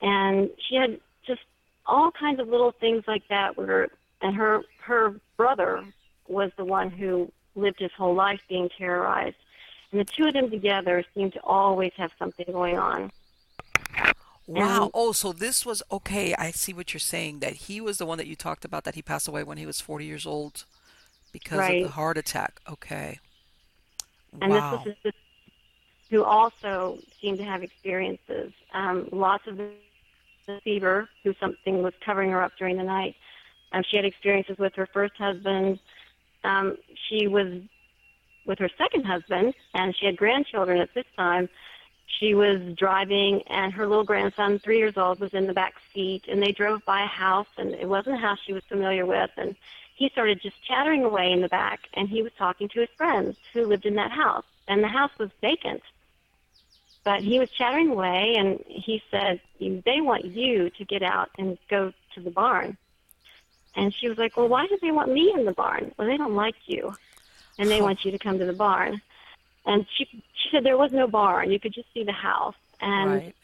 And she had just all kinds of little things like that where and her her brother was the one who lived his whole life being terrorized. And the two of them together seemed to always have something going on. Wow. And, oh, so this was okay. I see what you're saying. That he was the one that you talked about that he passed away when he was 40 years old because right. of the heart attack. Okay. And wow. this was his who also seemed to have experiences. Um, lots of the fever, who something was covering her up during the night. Um, she had experiences with her first husband. Um, she was with her second husband, and she had grandchildren at this time. She was driving, and her little grandson, three years old, was in the back seat, and they drove by a house, and it wasn't a house she was familiar with, and he started just chattering away in the back, and he was talking to his friends who lived in that house, and the house was vacant. But he was chattering away, and he said, They want you to get out and go to the barn. And she was like, Well, why do they want me in the barn? Well, they don't like you, and they want you to come to the barn. And she she said there was no barn; you could just see the house. And right.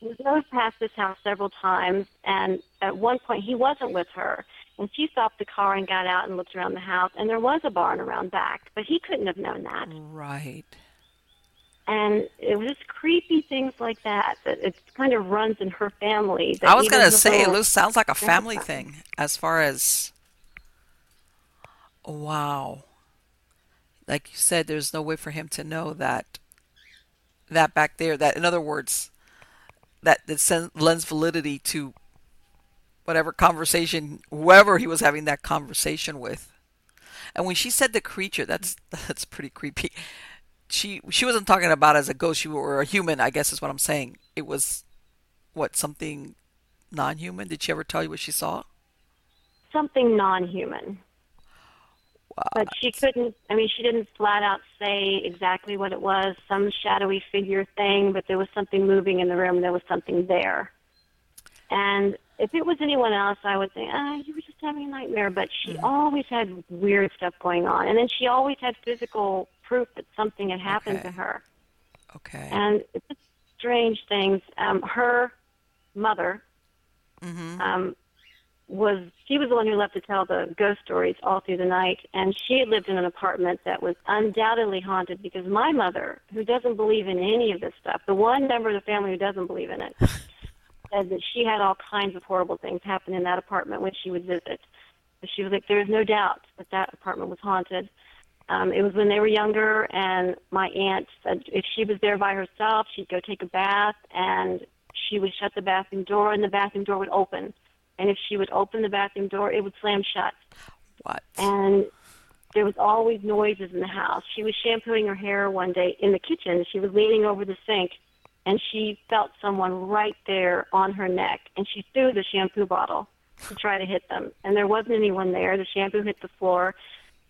we drove past this house several times, and at one point he wasn't with her. And she stopped the car and got out and looked around the house, and there was a barn around back, but he couldn't have known that. Right and it was just creepy things like that that it kind of runs in her family. I was gonna say it sounds like a family thing as far as wow. Like you said, there's no way for him to know that that back there. That in other words, that that lends validity to whatever conversation, whoever he was having that conversation with. And when she said the creature, that's <laughs> that's pretty creepy she she wasn't talking about as a ghost she or a human i guess is what i'm saying it was what something non-human did she ever tell you what she saw something non-human But she couldn't. I mean, she didn't flat out say exactly what it was. Some shadowy figure thing, but there was something moving in the room. There was something there. And if it was anyone else, I would think, ah, you were just having a nightmare. But she Mm. always had weird stuff going on, and then she always had physical proof that something had happened Okay. to her. Okay. And strange things. Um, her mother mm-hmm. um, was she was the one who loved to tell the ghost stories all through the night, and she had lived in an apartment that was undoubtedly haunted because my mother, who doesn't believe in any of this stuff, the one member of the family who doesn't believe in it, <laughs> said that she had all kinds of horrible things happen in that apartment when she would visit. She was like, "There's no doubt that that apartment was haunted." Um, it was when they were younger, and my aunt said if she was there by herself, she'd go take a bath, and she would shut the bathroom door, and the bathroom door would open. And if she would open the bathroom door, it would slam shut. what? And there was always noises in the house. She was shampooing her hair one day in the kitchen. She was leaning over the sink, and she felt someone right there on her neck, and she threw the shampoo bottle to try to hit them. And there wasn't anyone there. The shampoo hit the floor.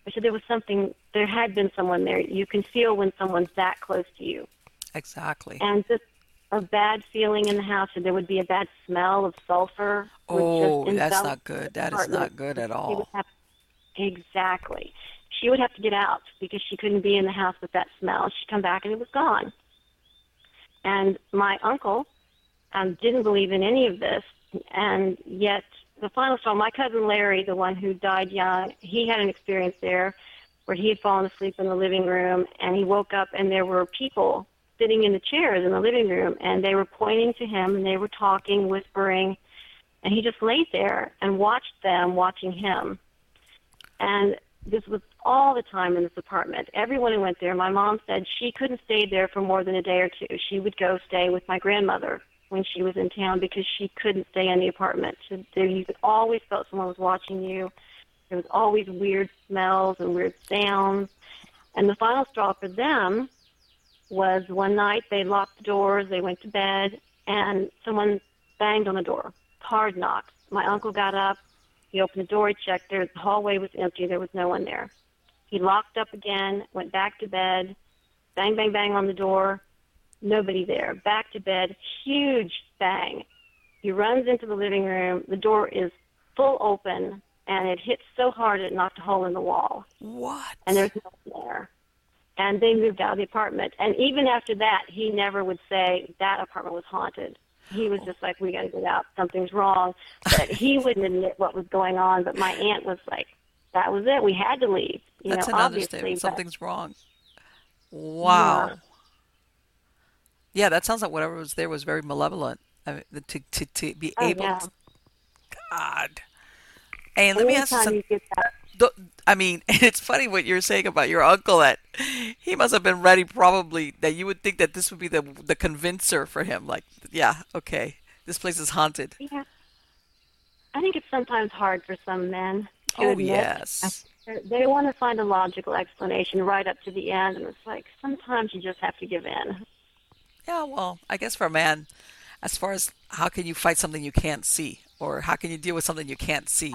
I said there was something. There had been someone there. You can feel when someone's that close to you Exactly. and just a bad feeling in the house, and there would be a bad smell of sulfur. Oh, that's not good. that is not good at all. have, exactly. She would have to get out because she couldn't be in the house with that smell. She'd come back and it was gone. And my uncle um, didn't believe in any of this, and yet the final straw. My cousin Larry, the one who died young, he had an experience there where he had fallen asleep in the living room, and he woke up and there were people sitting in the chairs in the living room, and they were pointing to him and they were talking, whispering, and he just laid there and watched them watching him. And this was all the time in this apartment. Everyone who went there, my mom said she couldn't stay there for more than a day or two. She would go stay with my grandmother when she was in town because she couldn't stay in the apartment. So there, you always felt someone was watching you. There was always weird smells and weird sounds. And the final straw for them was one night they locked the doors, they went to bed, and someone banged on the door. Hard knocks. My uncle got up, he opened the door, he checked there, the hallway was empty, there was no one there. He locked up again, went back to bed, bang, bang, bang on the door, nobody there. Back to bed, huge bang. He runs into the living room, the door is full open, and it hit so hard it knocked a hole in the wall What? and there's no one there. And they moved out of the apartment. And even after that, he never would say that apartment was haunted. He was just like, "We got to get out. Something's wrong." But <laughs> he wouldn't admit what was going on. But my aunt was like, "That was it. We had to leave." You That's know, an obviously. understatement. but- Something's wrong. Wow. Yeah. Yeah. that sounds like whatever was there was very malevolent. I mean, to to to be Oh, able. yeah. To, God. And let me ask you something. you I mean, <laughs> it's funny what you're saying about your uncle that he must have been ready probably that you would think that this would be the the convincer for him. Like, yeah, okay, this place is haunted. yeah. I think it's sometimes hard for some men to Oh admit. yes. They want to find a logical explanation right up to the end, and it's like sometimes you just have to give in. Yeah, well, I guess for a man, as far as how can you fight something you can't see, or how can you deal with something you can't see?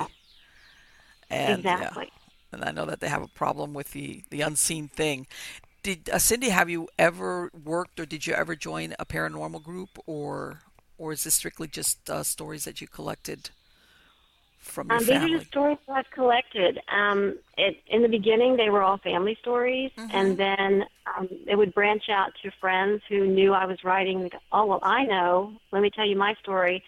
And yeah, exactly. and I know that they have a problem with the the unseen thing. Did uh, Cindy have you ever worked, or did you ever join a paranormal group, or or is this strictly just uh, stories that you collected from your Um, these are family? just stories that I've collected. Um, it, in the beginning, they were all family stories, Mm-hmm. and then um, it would branch out to friends who knew I was writing. Oh, well, I know. Let me tell you my story.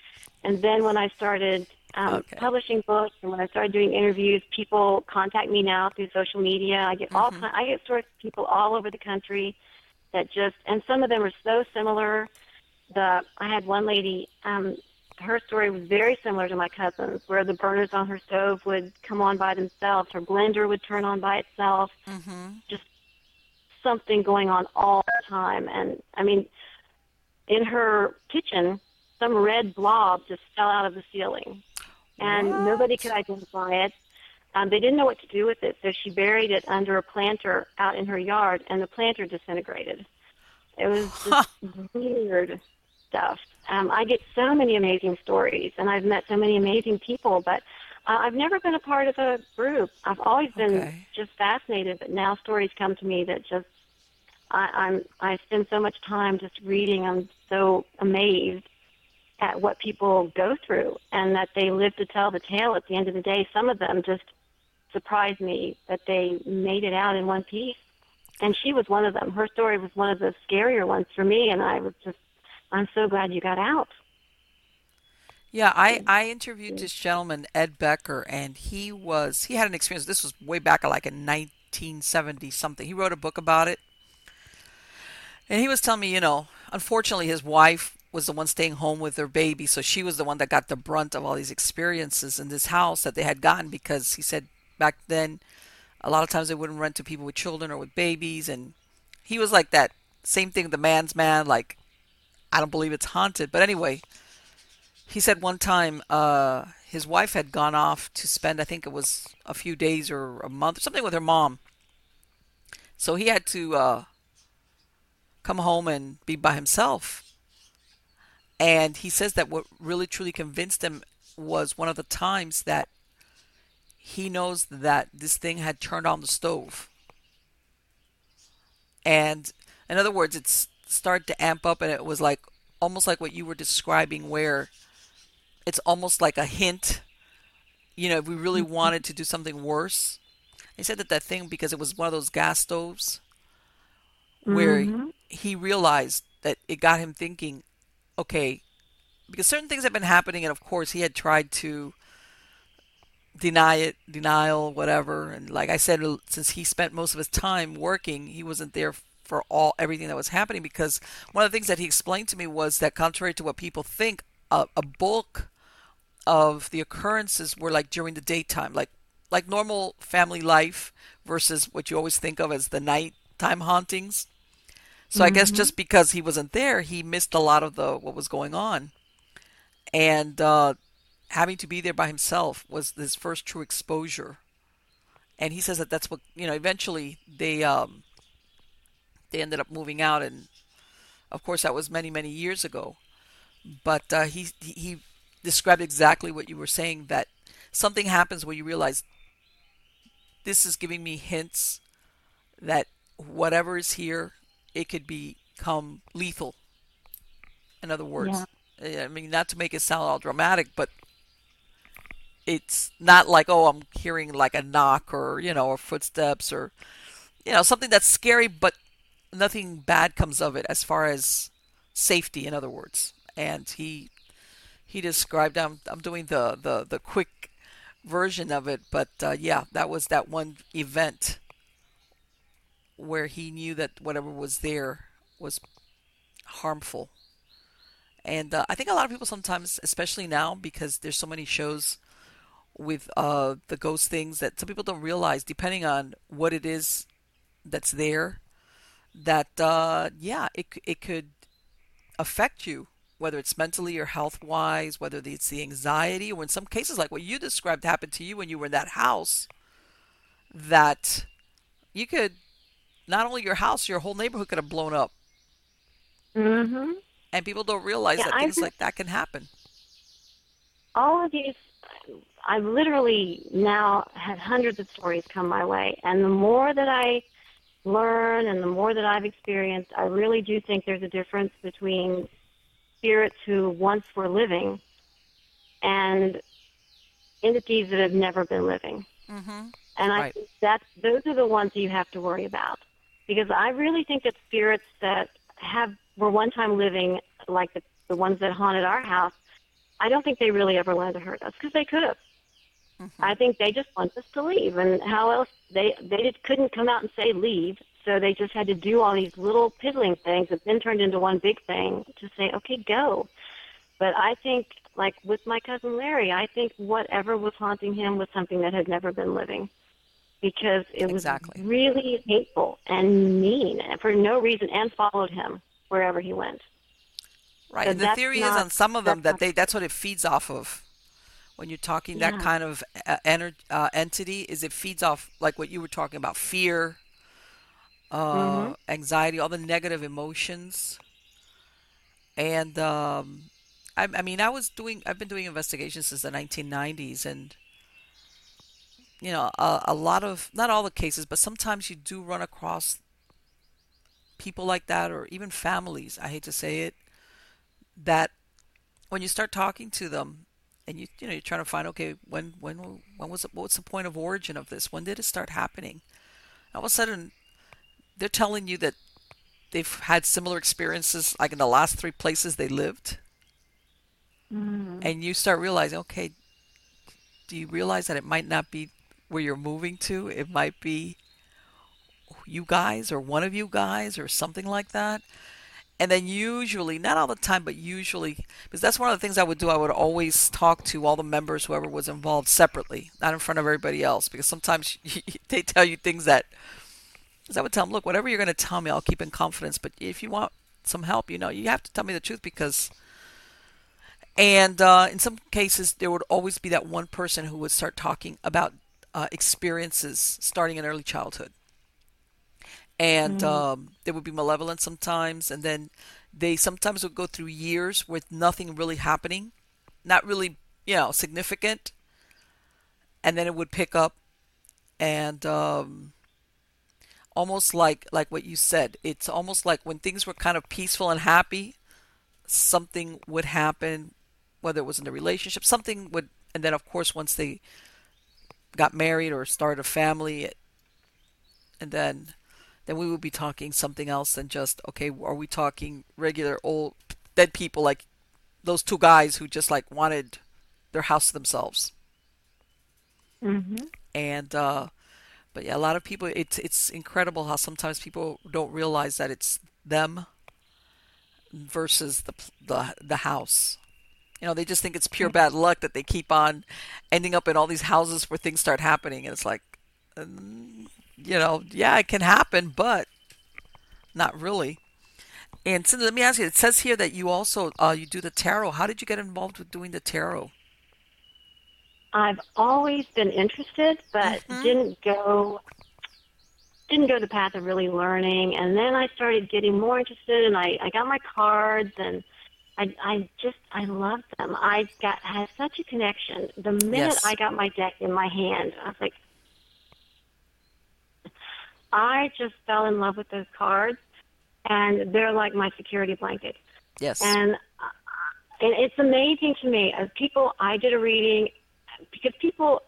And then when I started um, Okay. publishing books and when I started doing interviews, people contact me now through social media. I get all Mm-hmm. ki- I get stories from people all over the country that just, and some of them are so similar. The I had one lady. Um, her story was very similar to my cousin's, where the burners on her stove would come on by themselves, her blender would turn on by itself, mm-hmm. just something going on all the time. And I mean, in her kitchen, some red blob just fell out of the ceiling, and What? nobody could identify it. Um, they didn't know what to do with it, so she buried it under a planter out in her yard, and the planter disintegrated. It was just <laughs> weird stuff. Um, I get so many amazing stories, and I've met so many amazing people, but uh, I've never been a part of a group. I've always been Okay. just fascinated, but now stories come to me that just I, I'm I spend so much time just reading. I'm so amazed at what people go through and that they live to tell the tale at the end of the day. Some of them just surprised me that they made it out in one piece. And she was one of them. Her story was one of the scarier ones for me, and I was just, I'm so glad you got out. Yeah, I, mm-hmm. I interviewed this gentleman, Ed Becker, and he was he had an experience. This was way back like in 1970 something. He wrote a book about it, and he was telling me, you know, unfortunately, his wife was the one staying home with their baby, so she was the one that got the brunt of all these experiences in this house that they had gotten because he said back then, a lot of times they wouldn't rent to people with children or with babies, and he was like that same thing, the man's man, like I don't believe it's haunted, but anyway he said one time uh, his wife had gone off to spend, I think it was a few days or a month, something with her mom. So he had to uh, come home and be by himself. And he says that what really truly convinced him was one of the times that he knows that this thing had turned on the stove. And in other words, it's started to amp up, and it was like almost like what you were describing, where it's almost like a hint. You know, if we really wanted to do something worse, he said that that thing because it was one of those gas stoves, where Mhm. he realized that it got him thinking, okay, because certain things have been happening, and of course he had tried to deny it, denial, whatever. And like I said, since he spent most of his time working, he wasn't there for all everything that was happening. Because one of the things that he explained to me was that, contrary to what people think, a, a bulk of the occurrences were like during the daytime, like like normal family life versus what you always think of as the nighttime hauntings. So I guess just because he wasn't there, he missed a lot of the what was going on, and uh, having to be there by himself was his first true exposure. And he says that that's what you know. Eventually, they um, they ended up moving out, and of course that was many many years ago. But uh, he he described exactly what you were saying that something happens where you realize this is giving me hints that whatever is here it could become lethal. In other words, I mean, not to make it sound all dramatic, but it's not like, oh, I'm hearing like a knock or, you know, or footsteps or, you know, something that's scary, but nothing bad comes of it as far as safety, in other words. And he he described, I'm, I'm doing the, the, the quick version of it, but uh, yeah, that was that one event where he knew that whatever was there was harmful. And uh, I think a lot of people sometimes, especially now, because there's so many shows with uh, the ghost things that some people don't realize, depending on what it is that's there, that uh, yeah, it it could affect you, whether it's mentally or health wise, whether it's the anxiety, or in some cases like what you described happened to you when you were in that house, that you could not only your house, your whole neighborhood could have blown up. Mm-hmm. And people don't realize Yeah, that things like that can happen. all of these I've literally now had hundreds of stories come my way and the more that I learn and the more that I've experienced, I really do think there's a difference between spirits who once were living and entities that have never been living. Mm-hmm. And I Right. think that those are the ones you have to worry about. Because I really think that spirits that have were one time living, like the, the ones that haunted our house, I don't think they really ever wanted to hurt us because they could have. I think they just want us to leave, and how else they they just couldn't come out and say leave, so they just had to do all these little piddling things that then turned into one big thing to say, okay, go. But I think, like with my cousin Larry, I think whatever was haunting him was something that had never been living, because it was Exactly. really hateful and mean and for no reason, and followed him wherever he went. Right. So and the theory is on some of them that they that's what it feeds off of. When you're talking that kind of uh, ener- uh, entity, is it feeds off like what you were talking about, fear, uh, Mhm. anxiety, all the negative emotions, and um, I, I mean, I was doing, I've been doing investigations since the 1990s, and you know, a, a lot of, not all the cases, but sometimes you do run across people like that, or even families. I hate to say it, that when you start talking to them, and you, you know, you're trying to find, okay, when, when, when was it? What's the point of origin of this? When did it start happening? All of a sudden, they're telling you that they've had similar experiences like in the last three places they lived mm. and you start realizing okay do you realize that it might not be where you're moving to it might be you guys or one of you guys or something like that and then usually not all the time but usually because that's one of the things i would do i would always talk to all the members whoever was involved separately not in front of everybody else because sometimes <laughs> they tell you things that because I would tell them, look, whatever you're going to tell me, I'll keep in confidence. But if you want some help, you know, you have to tell me the truth because. And uh, in some cases, there would always be that one person who would start talking about uh, experiences starting in early childhood. And mm-hmm. um, they would be malevolent sometimes. And then they sometimes would go through years with nothing really happening, not really, you know, significant. And then it would pick up. And. Um, almost like like what you said. It's almost like when things were kind of peaceful and happy, something would happen, whether it was in the relationship, something would, and then of course once they got married or started a family, it, and then then we would be talking something else than just okay. Are we talking regular old dead people like those two guys who just like wanted their house to themselves? Mm-hmm. And uh, but yeah, a lot of people. It's it's incredible how sometimes people don't realize that it's them versus the the the house. You know, they just think it's pure bad luck that they keep on ending up in all these houses where things start happening, and it's like, um, you know, yeah, it can happen, but not really. And so let me ask you. It says here that you also uh, you do the tarot. How did you get involved with doing the tarot? I've always been interested, but mm-hmm. didn't go didn't go the path of really learning. And then I started getting more interested, and I I got my cards, and I I just I loved them. I got had such a connection the minute yes. I got my deck in my hand. I was like, I just fell in love with those cards, and they're like my security blanket. Yes. And uh, and it's amazing to me as people. I did a reading because people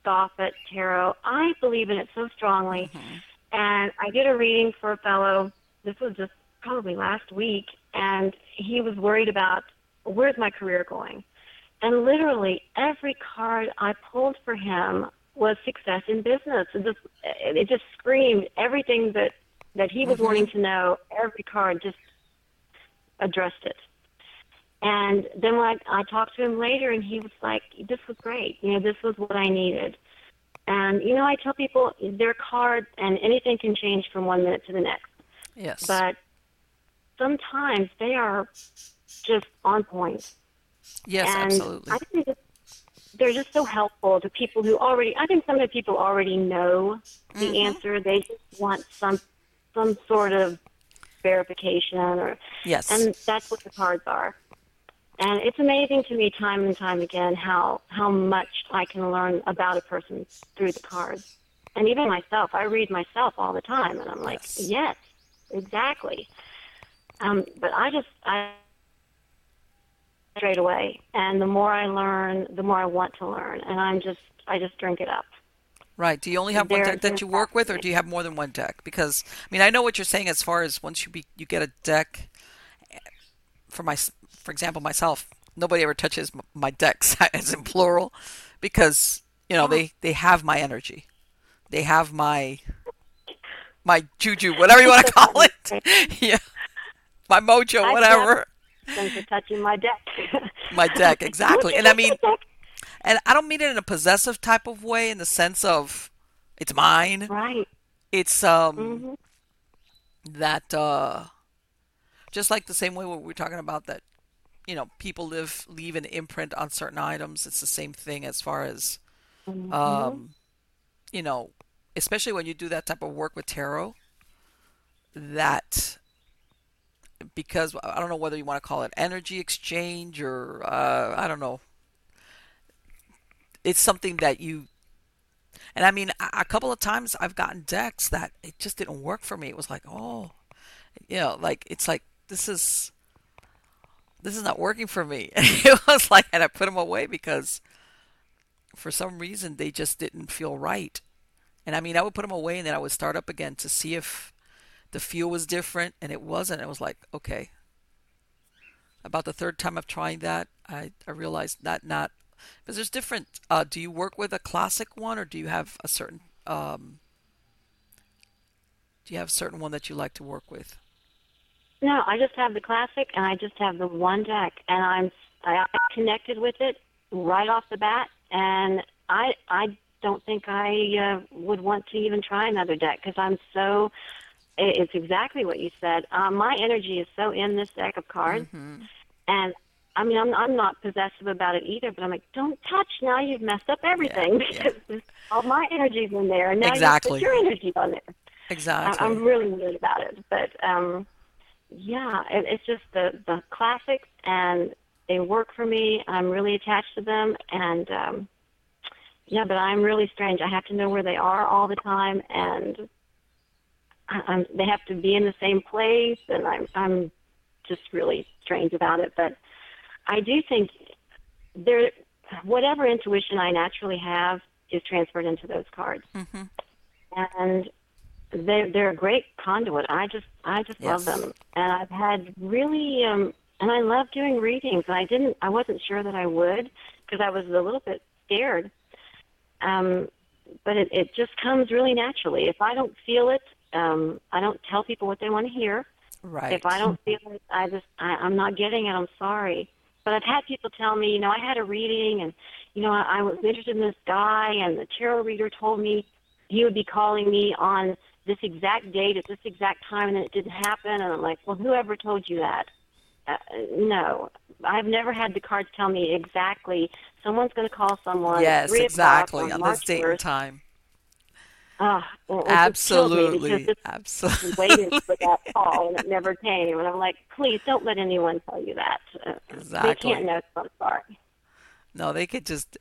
scoff at tarot. I believe in it so strongly. Mm-hmm. And I did a reading for a fellow, this was just probably last week, and he was worried about where's my career going. And literally every card I pulled for him was success in business. It just, it just screamed everything that, that he was mm-hmm. wanting to know. Every card just addressed it. And then when I, I talked to him later, and he was like, "This was great. You know, this was what I needed." And you know, I tell people their cards, and anything can change from one minute to the next. Yes. But sometimes they are just on point. Yes, and absolutely. I think they're just so helpful to people who already. I think some of the people already know the mm-hmm. answer. They just want some some sort of verification, or yes, and that's what the cards are. And it's amazing to me time and time again how, how much I can learn about a person through the cards. And even myself, I read myself all the time, and I'm like, yes, yes exactly. Um, but I just, I straight away. And the more I learn, the more I want to learn. And I'm just, I just drink it up. Right. Do you only have one deck that you work with, or do you have more than one deck? Because I mean, I know what you're saying as far as once you be, you get a deck. For my for example, myself, nobody ever touches my decks <laughs> as in plural because, you know, they, they have my energy. They have my my juju, whatever you want to <laughs> call it. <laughs> yeah. My mojo, whatever. Thanks for touching my deck. <laughs> my deck, exactly. And I mean <laughs> and I don't mean it in a possessive type of way in the sense of it's mine. Right. It's um mm-hmm. that uh just like the same way we we're talking about that you know people live leave an imprint on certain items it's the same thing as far as mm-hmm. um you know especially when you do that type of work with tarot that because I don't know whether you want to call it energy exchange or uh, I don't know. It's something that you, and I mean, a couple of times I've gotten decks that it just didn't work for me. It was like, oh, you know, like it's like this is this is not working for me. <laughs> it was like, and I put them away because for some reason they just didn't feel right. And I mean, I would put them away and then I would start up again to see if the feel was different, and it wasn't. It was like, okay. About the third time of trying that, I, I realized that not because there's different. Uh, do you work with a classic one, or do you have a certain um, do you have a certain one that you like to work with? No, I just have the classic, and I just have the one deck, and I'm I connected with it right off the bat, and I I don't think I uh, would want to even try another deck because I'm so. It's exactly what you said. Um, my energy is so in this deck of cards, mm-hmm. and I mean, I'm I'm not possessive about it either. But I'm like, don't touch now. You've messed up everything yeah, <laughs> because yeah. all my energy's in there, and now exactly. you put your energy on there. Exactly. I, I'm really weird about it, but um, yeah, it, it's just the the classics, and they work for me. I'm really attached to them, and um, yeah, but I'm really strange. I have to know where they are all the time, and I'm, they have to be in the same place, and I'm I'm just really strange about it. But I do think there, whatever intuition I naturally have is transferred into those cards, mm-hmm. and they're they're a great conduit. I just I just yes. love them, and I've had really um, and I love doing readings. And I didn't I wasn't sure that I would because I was a little bit scared um, but it, it just comes really naturally. If I don't feel it, um, I don't tell people what they want to hear. Right. If I don't feel it, I just I, I'm not getting it. I'm sorry. But I've had people tell me, you know, I had a reading, and you know, I, I was interested in this guy, and the tarot reader told me he would be calling me on this exact date at this exact time, and then it didn't happen. And I'm like, well, whoever told you that? Uh, no, I've never had the cards tell me exactly. Someone's going to call someone. Yes, exactly on, on this date and time. Uh, well, absolutely, absolutely. <laughs> Waiting for that <laughs> call and it never came, and I'm like, please don't let anyone tell you that. Uh, exactly. They can't know. So I'm sorry. No, they could just,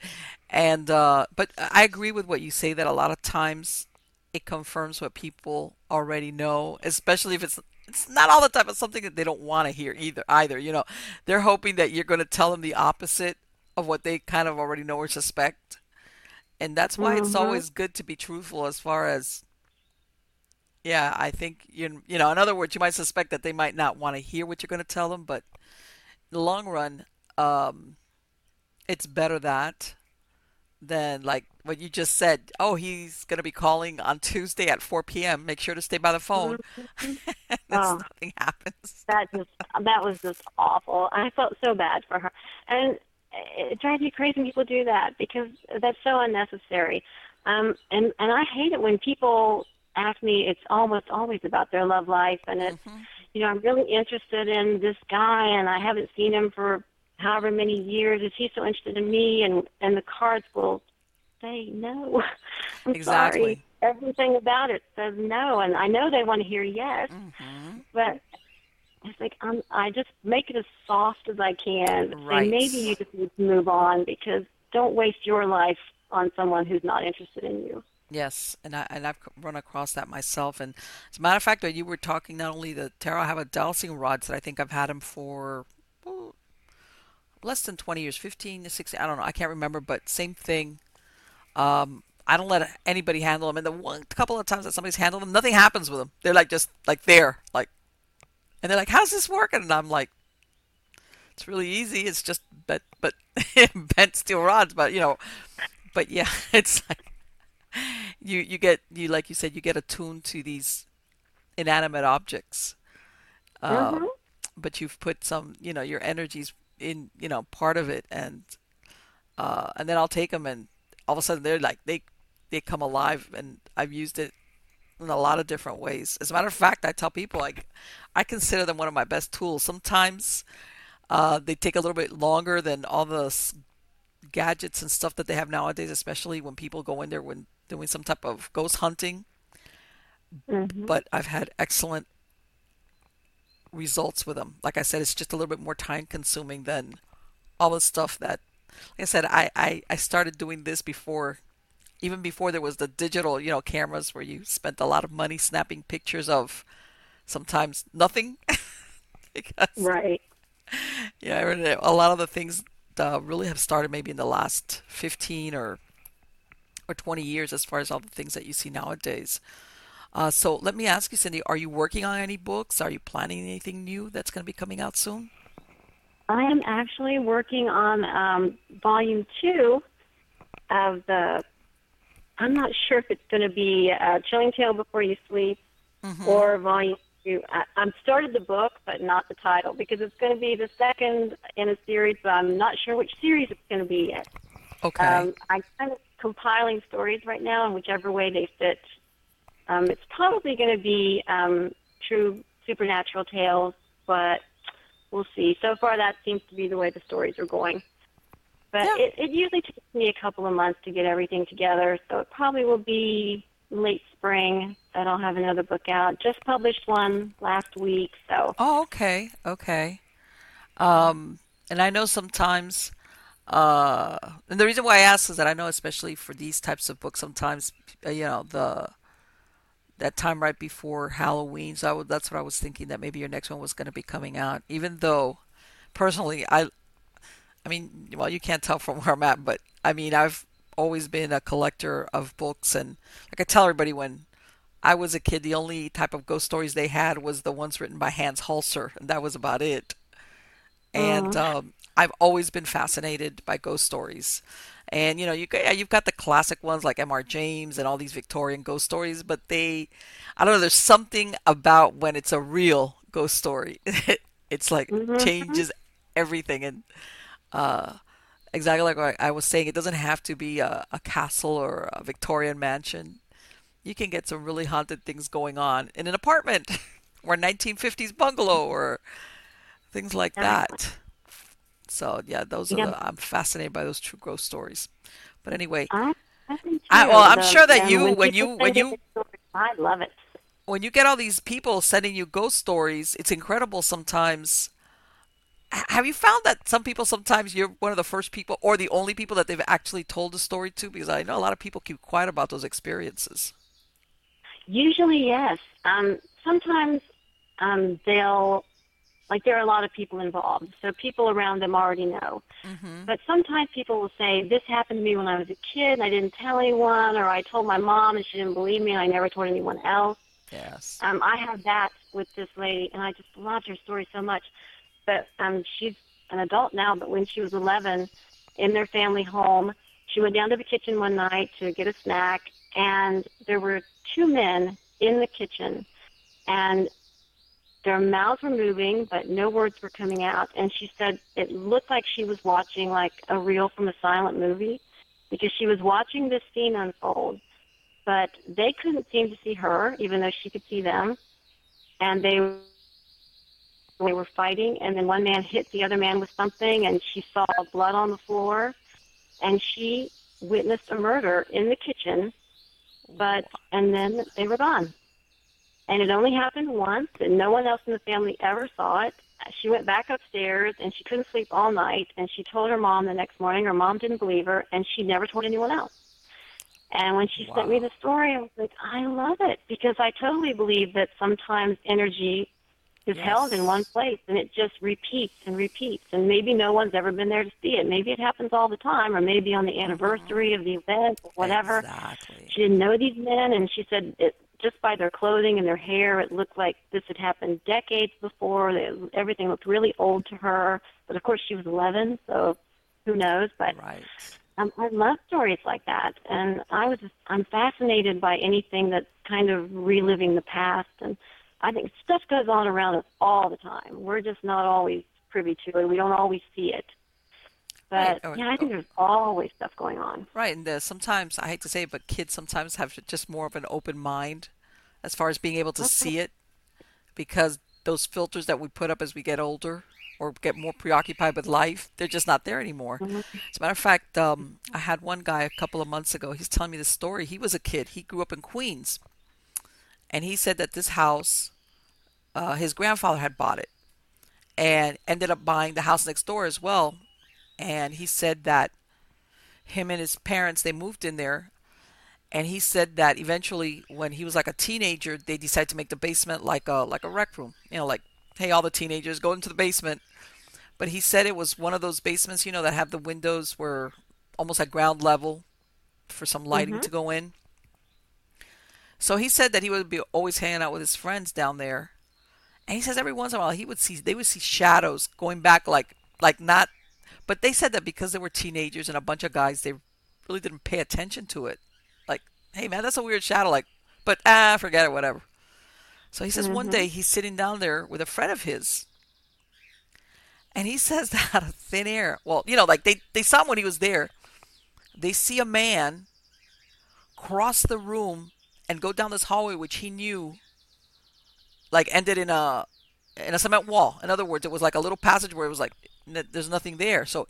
and uh, but I agree with what you say that a lot of times it confirms what people already know, especially if it's it's not all the time. It's something that they don't want to hear either. Either you know, they're hoping that you're going to tell them the opposite of what they kind of already know or suspect, and that's why mm-hmm. it's always good to be truthful as far as. Yeah, I think you you know. In other words, you might suspect that they might not want to hear what you're going to tell them, but in the long run, um, it's better that than like what you just said. Oh, he's going to be calling on Tuesday at 4 p.m. Make sure to stay by the phone. Mm-hmm. <laughs> oh, nothing happens. that just that was just awful. I felt so bad for her, and it drives me crazy when people do that because that's so unnecessary. Um, and and I hate it when people ask me. It's almost always about their love life, and it's mm-hmm. you know I'm really interested in this guy, and I haven't seen him for however many years. Is he so interested in me? And and the cards will say no. <laughs> I'm exactly. sorry. Everything about it says no, and I know they want to hear yes, mm-hmm. but it's like I'm, I just make it as soft as I can. Right. And maybe you just need to move on because don't waste your life on someone who's not interested in you. Yes, and I and I've run across that myself. And as a matter of fact, you were talking not only the tarot, I have a dowsing rods that I think I've had them for well, less than 20 years, 15 to 16, I don't know, I can't remember, but same thing. Um, I don't let anybody handle them. And the one couple of times that somebody's handled them, nothing happens with them. They're like just like there, like, and they're like, "How's this working?" And I'm like, "It's really easy. It's just but but <laughs> bent steel rods, but you know, but yeah, <laughs> it's like you you get you like you said you get attuned to these inanimate objects." Uh, mm-hmm. But you've put some, you know, your energies in you know part of it and uh, and then I'll take them and all of a sudden they're like they they come alive and I've used it in a lot of different ways. As a matter of fact, I tell people like I consider them one of my best tools. Sometimes uh, they take a little bit longer than all the gadgets and stuff that they have nowadays, especially when people go in there when doing some type of ghost hunting. Mm-hmm. But I've had excellent results with them. Like I said, it's just a little bit more time consuming than all the stuff that, like I said, I, I, I started doing this before, even before there was the digital, you know, cameras where you spent a lot of money snapping pictures of sometimes nothing. <laughs> because, right. Yeah, a lot of the things uh, really have started maybe in the last 15 or or 20 years as far as all the things that you see nowadays. Uh, so let me ask you, Cindy, are you working on any books? Are you planning anything new that's going to be coming out soon? I am actually working on um, volume two of the. I'm not sure if it's going to be uh, Chilling Tale Before You Sleep mm-hmm. or volume two. I, I'm started the book, but not the title because it's going to be the second in a series, but I'm not sure which series it's going to be yet. Okay. Um, I'm kind of compiling stories right now in whichever way they fit um, it's probably going to be um, true supernatural tales, but we'll see. So far, that seems to be the way the stories are going. But yeah. it, it usually takes me a couple of months to get everything together, so it probably will be late spring that I'll have another book out. Just published one last week, so. Oh, okay, okay. Um, and I know sometimes, uh, and the reason why I ask is that I know, especially for these types of books, sometimes uh, you know the that time right before Halloween. So would, that's what I was thinking that maybe your next one was going to be coming out. Even though, personally, I, I mean, well, you can't tell from <laughs> where I'm at, but I mean, I've always been a collector of books, and like I tell everybody, when I was a kid, the only type of ghost stories they had was the ones written by Hans Holzer, and that was about it. And um, I've always been fascinated by ghost stories. And you know, you you've got the classic ones like M.R. James and all these Victorian ghost stories, but they, I don't know, there's something about when it's a real ghost story. <laughs> it's like mm-hmm. changes everything, and uh, exactly like I was saying, it doesn't have to be a, a castle or a Victorian mansion. You can get some really haunted things going on in an apartment <laughs> or 1950s bungalow or things like that. So yeah, those are the, I'm fascinated by those true ghost stories. But anyway, I, I well, I'm sure that you when, when you when you I love it. When you get all these people sending you ghost stories, it's incredible sometimes. Have you found that some people sometimes you're one of the first people or the only people that they've actually told the story to? Because I know a lot of people keep quiet about those experiences. Usually, yes. Um, sometimes um, they'll like there are a lot of people involved, so people around them already know. Mm-hmm. But sometimes people will say, "This happened to me when I was a kid, and I didn't tell anyone," or "I told my mom and she didn't believe me, and I never told anyone else." Yes. Um, I have that with this lady, and I just loved her story so much. But um, she's an adult now, but when she was 11, in their family home, she went down to the kitchen one night to get a snack, and there were two men in the kitchen, and their mouths were moving, but no words were coming out. And she said it looked like she was watching like a reel from a silent movie because she was watching this scene unfold. But they couldn't seem to see her, even though she could see them. And they they were fighting, and then one man hit the other man with something, and she saw blood on the floor, and she witnessed a murder in the kitchen. But and then they were gone and it only happened once, and no one else in the family ever saw it. She went back upstairs, and she couldn't sleep all night. And she told her mom the next morning. Her mom didn't believe her, and she never told anyone else. And when she wow. sent me the story, I was like, I love it because I totally believe that sometimes energy is yes. held in one place and it just repeats and repeats. And maybe no one's ever been there to see it. Maybe it happens all the time, or maybe on the anniversary mm-hmm. of the event or whatever. Exactly. She didn't know these men, and she said it just by their clothing and their hair, it looked like this had happened decades before. Everything looked really old to her. But of course, she was 11, so who knows? But right. um, I love stories like that, and I was just, I'm fascinated by anything that's kind of reliving the past. And I think stuff goes on around us all the time. We're just not always privy to it. We don't always see it. But right. yeah, I think there's always stuff going on. Right, and sometimes I hate to say it, but kids sometimes have just more of an open mind as far as being able to okay. see it, because those filters that we put up as we get older or get more preoccupied with life, they're just not there anymore. Mm-hmm. As a matter of fact, um, I had one guy a couple of months ago. He's telling me this story. He was a kid. He grew up in Queens, and he said that this house uh, his grandfather had bought it and ended up buying the house next door as well. And he said that him and his parents they moved in there and he said that eventually when he was like a teenager they decided to make the basement like a like a rec room you know like hey all the teenagers go into the basement but he said it was one of those basements you know that have the windows were almost at ground level for some lighting Mhm. to go in so he said that he would be always hanging out with his friends down there and he says every once in a while he would see they would see shadows going back like like not but they said that because they were teenagers and a bunch of guys they really didn't pay attention to it. Like hey man that's a weird shadow like but ah forget it whatever. So he says one Mhm. day he's sitting down there with a friend of his and he <laughs> says that out of thin air. Well you know like they they saw him when he was there. They see a man cross the room and go down this hallway which he knew like ended in a in a cement wall. In other words, it was like a little passage where it was like there's nothing there. So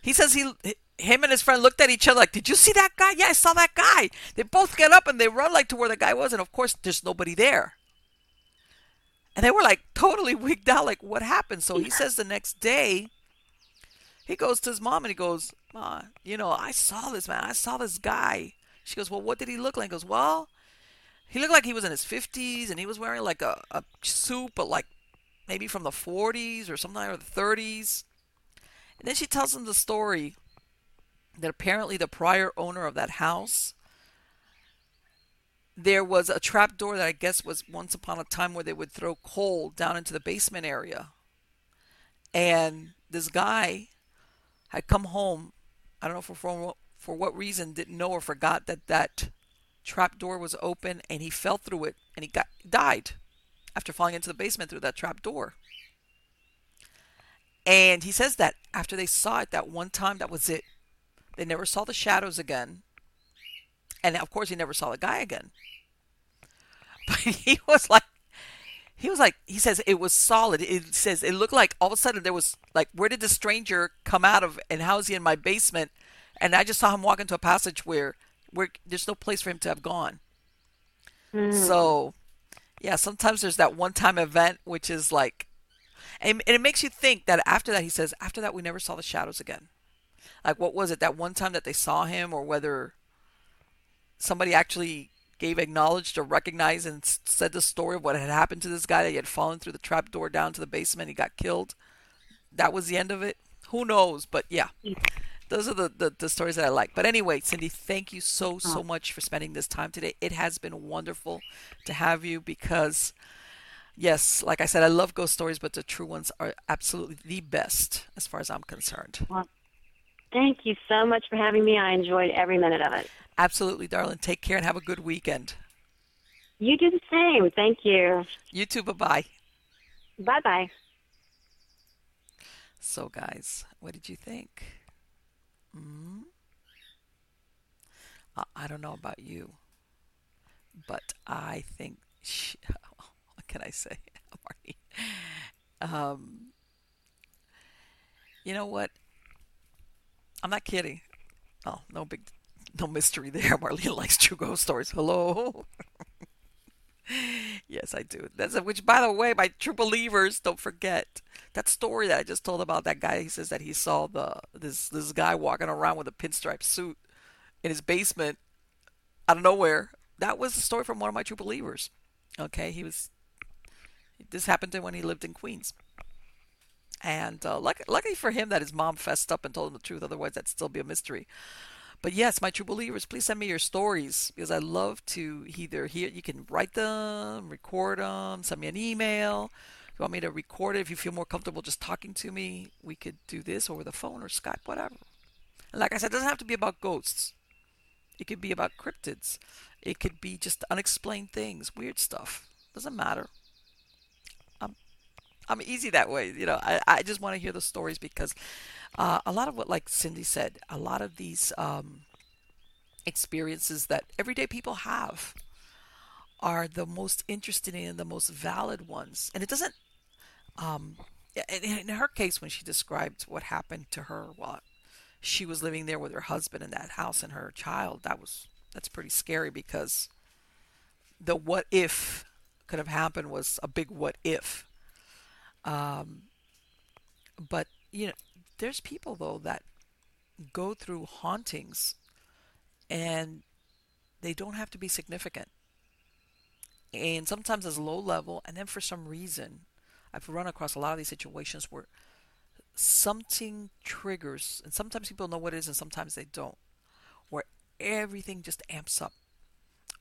he says he him and his friend looked at each other like, "Did you see that guy? Yeah, I saw that guy." They both get up and they run like to where the guy was, and of course there's nobody there. And they were like totally <laughs> wigged out, like what happened? So he says the next day, he goes to his mom and he goes, "Ma, you know, I saw this man. I saw this guy." She goes, "Well, what did he look like?" He goes, "Well." He looked like he was in his 50s and he was wearing like a, a suit, but like maybe from the 40s or something or the 30s. And then she tells him the story that apparently the prior owner of that house, there was a trap door that I guess was once upon a time where they would throw coal down into the basement area. And this guy had come home, I don't know for, for, for what reason, didn't know or forgot that that trap door was open and he fell through it and he got died after falling into the basement through that trap door. And he says that after they saw it that one time, that was it. They never saw the shadows again. And of course, he never saw the guy again. <laughs> But he was like, he was like, he says it was solid. It says it looked like all of a sudden there was like, where did the stranger come out of and how is he in my basement? And I just saw him walk into a passage where, where there's no place for him to have gone. Hmm. So, yeah, sometimes there's that one time event which is like, and, and it makes you think that after that, he says, after that, we never saw the shadows again. Like, what was it that one time that they saw him, or whether somebody actually gave, acknowledged, or recognized and said the story of what had happened to this guy that he had fallen through the trap door down to the basement, he got killed. That was the end of it. Who knows? But yeah, those are the, the, the stories that I like. But anyway, Cindy, thank you so, uh-huh. so much for spending this time today. It has been wonderful to have you because, yes, like I said, I love ghost stories, but the true ones are absolutely the best as far as I'm concerned. Well, Thank you so much for having me. I enjoyed every minute of it. Absolutely, darling. Take care and have a good weekend. You do the same. Thank you. You too. Bye bye. Bye bye. So, guys, what did you think? Hmm? I, I don't know about you, but I think she, <laughs> what can I say, <laughs> Marty? Um, you know what? I'm not kidding. Oh, no big, no mystery there. <laughs> Marlene likes true ghost stories. Hello. Yes, I do. That's a, which, by the way, my true believers, don't forget that story that I just told about that guy. He says that he saw the this this guy walking around with a pinstripe suit in his basement out of nowhere. That was the story from one of my true believers. Okay, he was. This happened to him when he lived in Queens. And uh, luck- luckily for him that his mom fessed up and told him the truth. Otherwise, that'd still be a mystery. But yes, my true believers, please send me your stories because I love to either hear. You can write them, record them, send me an email. If you want me to record it, if you feel more comfortable just talking to me, we could do this over the phone or Skype, whatever. And like I said, it doesn't have to be about ghosts. It could be about cryptids. It could be just unexplained things, weird stuff. Doesn't matter. I'm easy that way. You know, I, I just want to hear the stories because uh, a lot of what, like Cindy said, a lot of these um, experiences that everyday people have are the most interesting and the most valid ones. And it doesn't, um, in, in her case, when she described what happened to her while she was living there with her husband in that house and her child, that was that's pretty scary because the what if could have happened was a big what if. Um, but you know, there's people though that go through hauntings, and they don't have to be significant. And sometimes it's low level, and then for some reason, I've run across a lot of these situations where something triggers, and sometimes people know what it is, and sometimes they don't, where everything just amps up,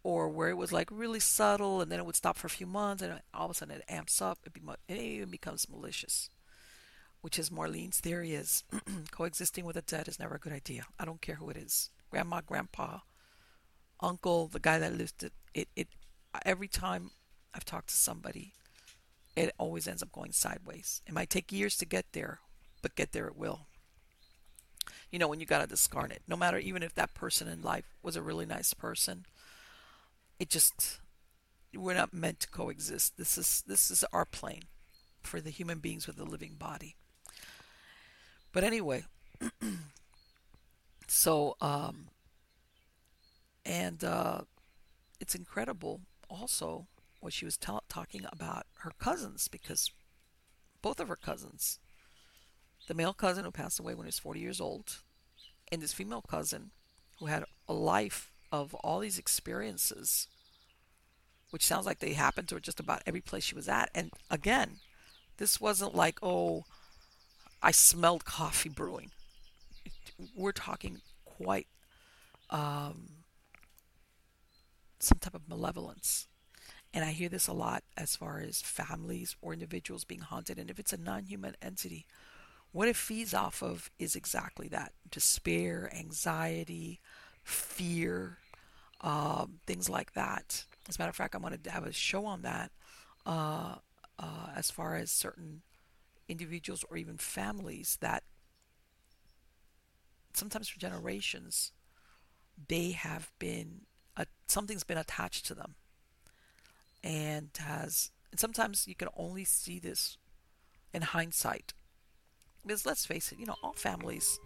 or where it was like really subtle, and then it would stop for a few months, and all of a sudden it amps up. It, be, it even becomes malicious, which is Marlene's theory: is <clears throat> coexisting with a dead is never a good idea. I don't care who it is, grandma, grandpa, uncle, the guy that lived it. It, it every time I've talked to somebody, it always ends up going sideways. It might take years to get there, but get there it will. You know, when you got to discard it, no matter even if that person in life was a really nice person, it just we're not meant to coexist. This is this is our plane for the human beings with a living body. But anyway, <clears throat> so um, and uh, it's incredible also what she was talking about her cousins because both of her cousins the male cousin who passed away when he was 40 years old, and this female cousin who had a life of all these experiences, which sounds like they happened to her just about every place she was at. And again, this wasn't like, oh, I smelled coffee brewing. We're talking quite um, some type of malevolence. And I hear this a lot as far as families or individuals being haunted. And if it's a non human entity, what it feeds off of is exactly that despair, anxiety, fear, um, things like that. As a matter of fact, I'm going to have a show on that uh, uh, as far as certain individuals or even families that sometimes for generations they have been uh, something's been attached to them and has and sometimes you can only see this in hindsight because let's face it, you know, all families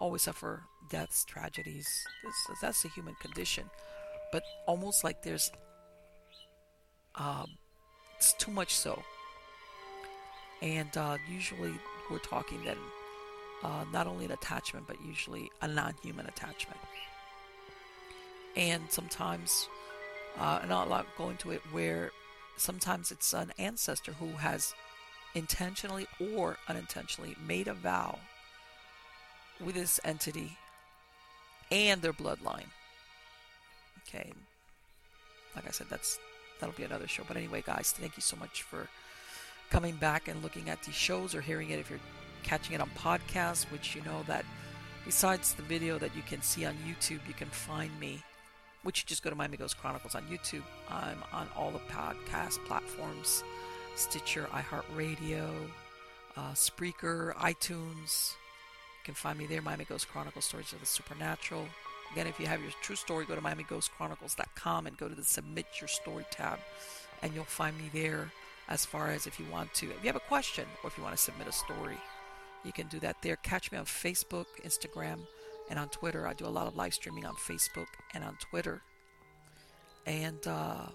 always suffer deaths, tragedies. That's, that's a human condition. But almost like there's, um, it's too much so. And uh, usually we're talking then uh, not only an attachment, but usually a non human attachment. And sometimes, uh, and I'll go into it, where sometimes it's an ancestor who has intentionally or unintentionally made a vow with this entity and their bloodline. Okay. Like I said, that's that'll be another show. But anyway, guys, thank you so much for coming back and looking at these shows or hearing it if you're catching it on podcast, which you know that besides the video that you can see on YouTube, you can find me, which you just go to Miami Ghost Chronicles on YouTube. I'm on all the podcast platforms. Stitcher, iHeartRadio, uh, Spreaker, iTunes. Can find me there, Miami Ghost Chronicles Stories of the Supernatural. Again, if you have your true story, go to MiamiGhostChronicles.com and go to the Submit Your Story tab, and you'll find me there as far as if you want to. If you have a question or if you want to submit a story, you can do that there. Catch me on Facebook, Instagram, and on Twitter. I do a lot of live streaming on Facebook and on Twitter. And uh,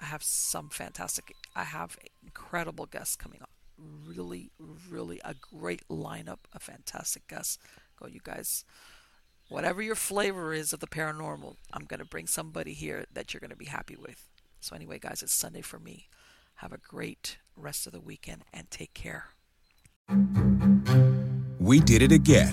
I have some fantastic, I have incredible guests coming up. Really, really a great lineup of fantastic guests. Go, you guys. Whatever your flavor is of the paranormal, I'm going to bring somebody here that you're going to be happy with. So, anyway, guys, it's Sunday for me. Have a great rest of the weekend and take care. We did it again.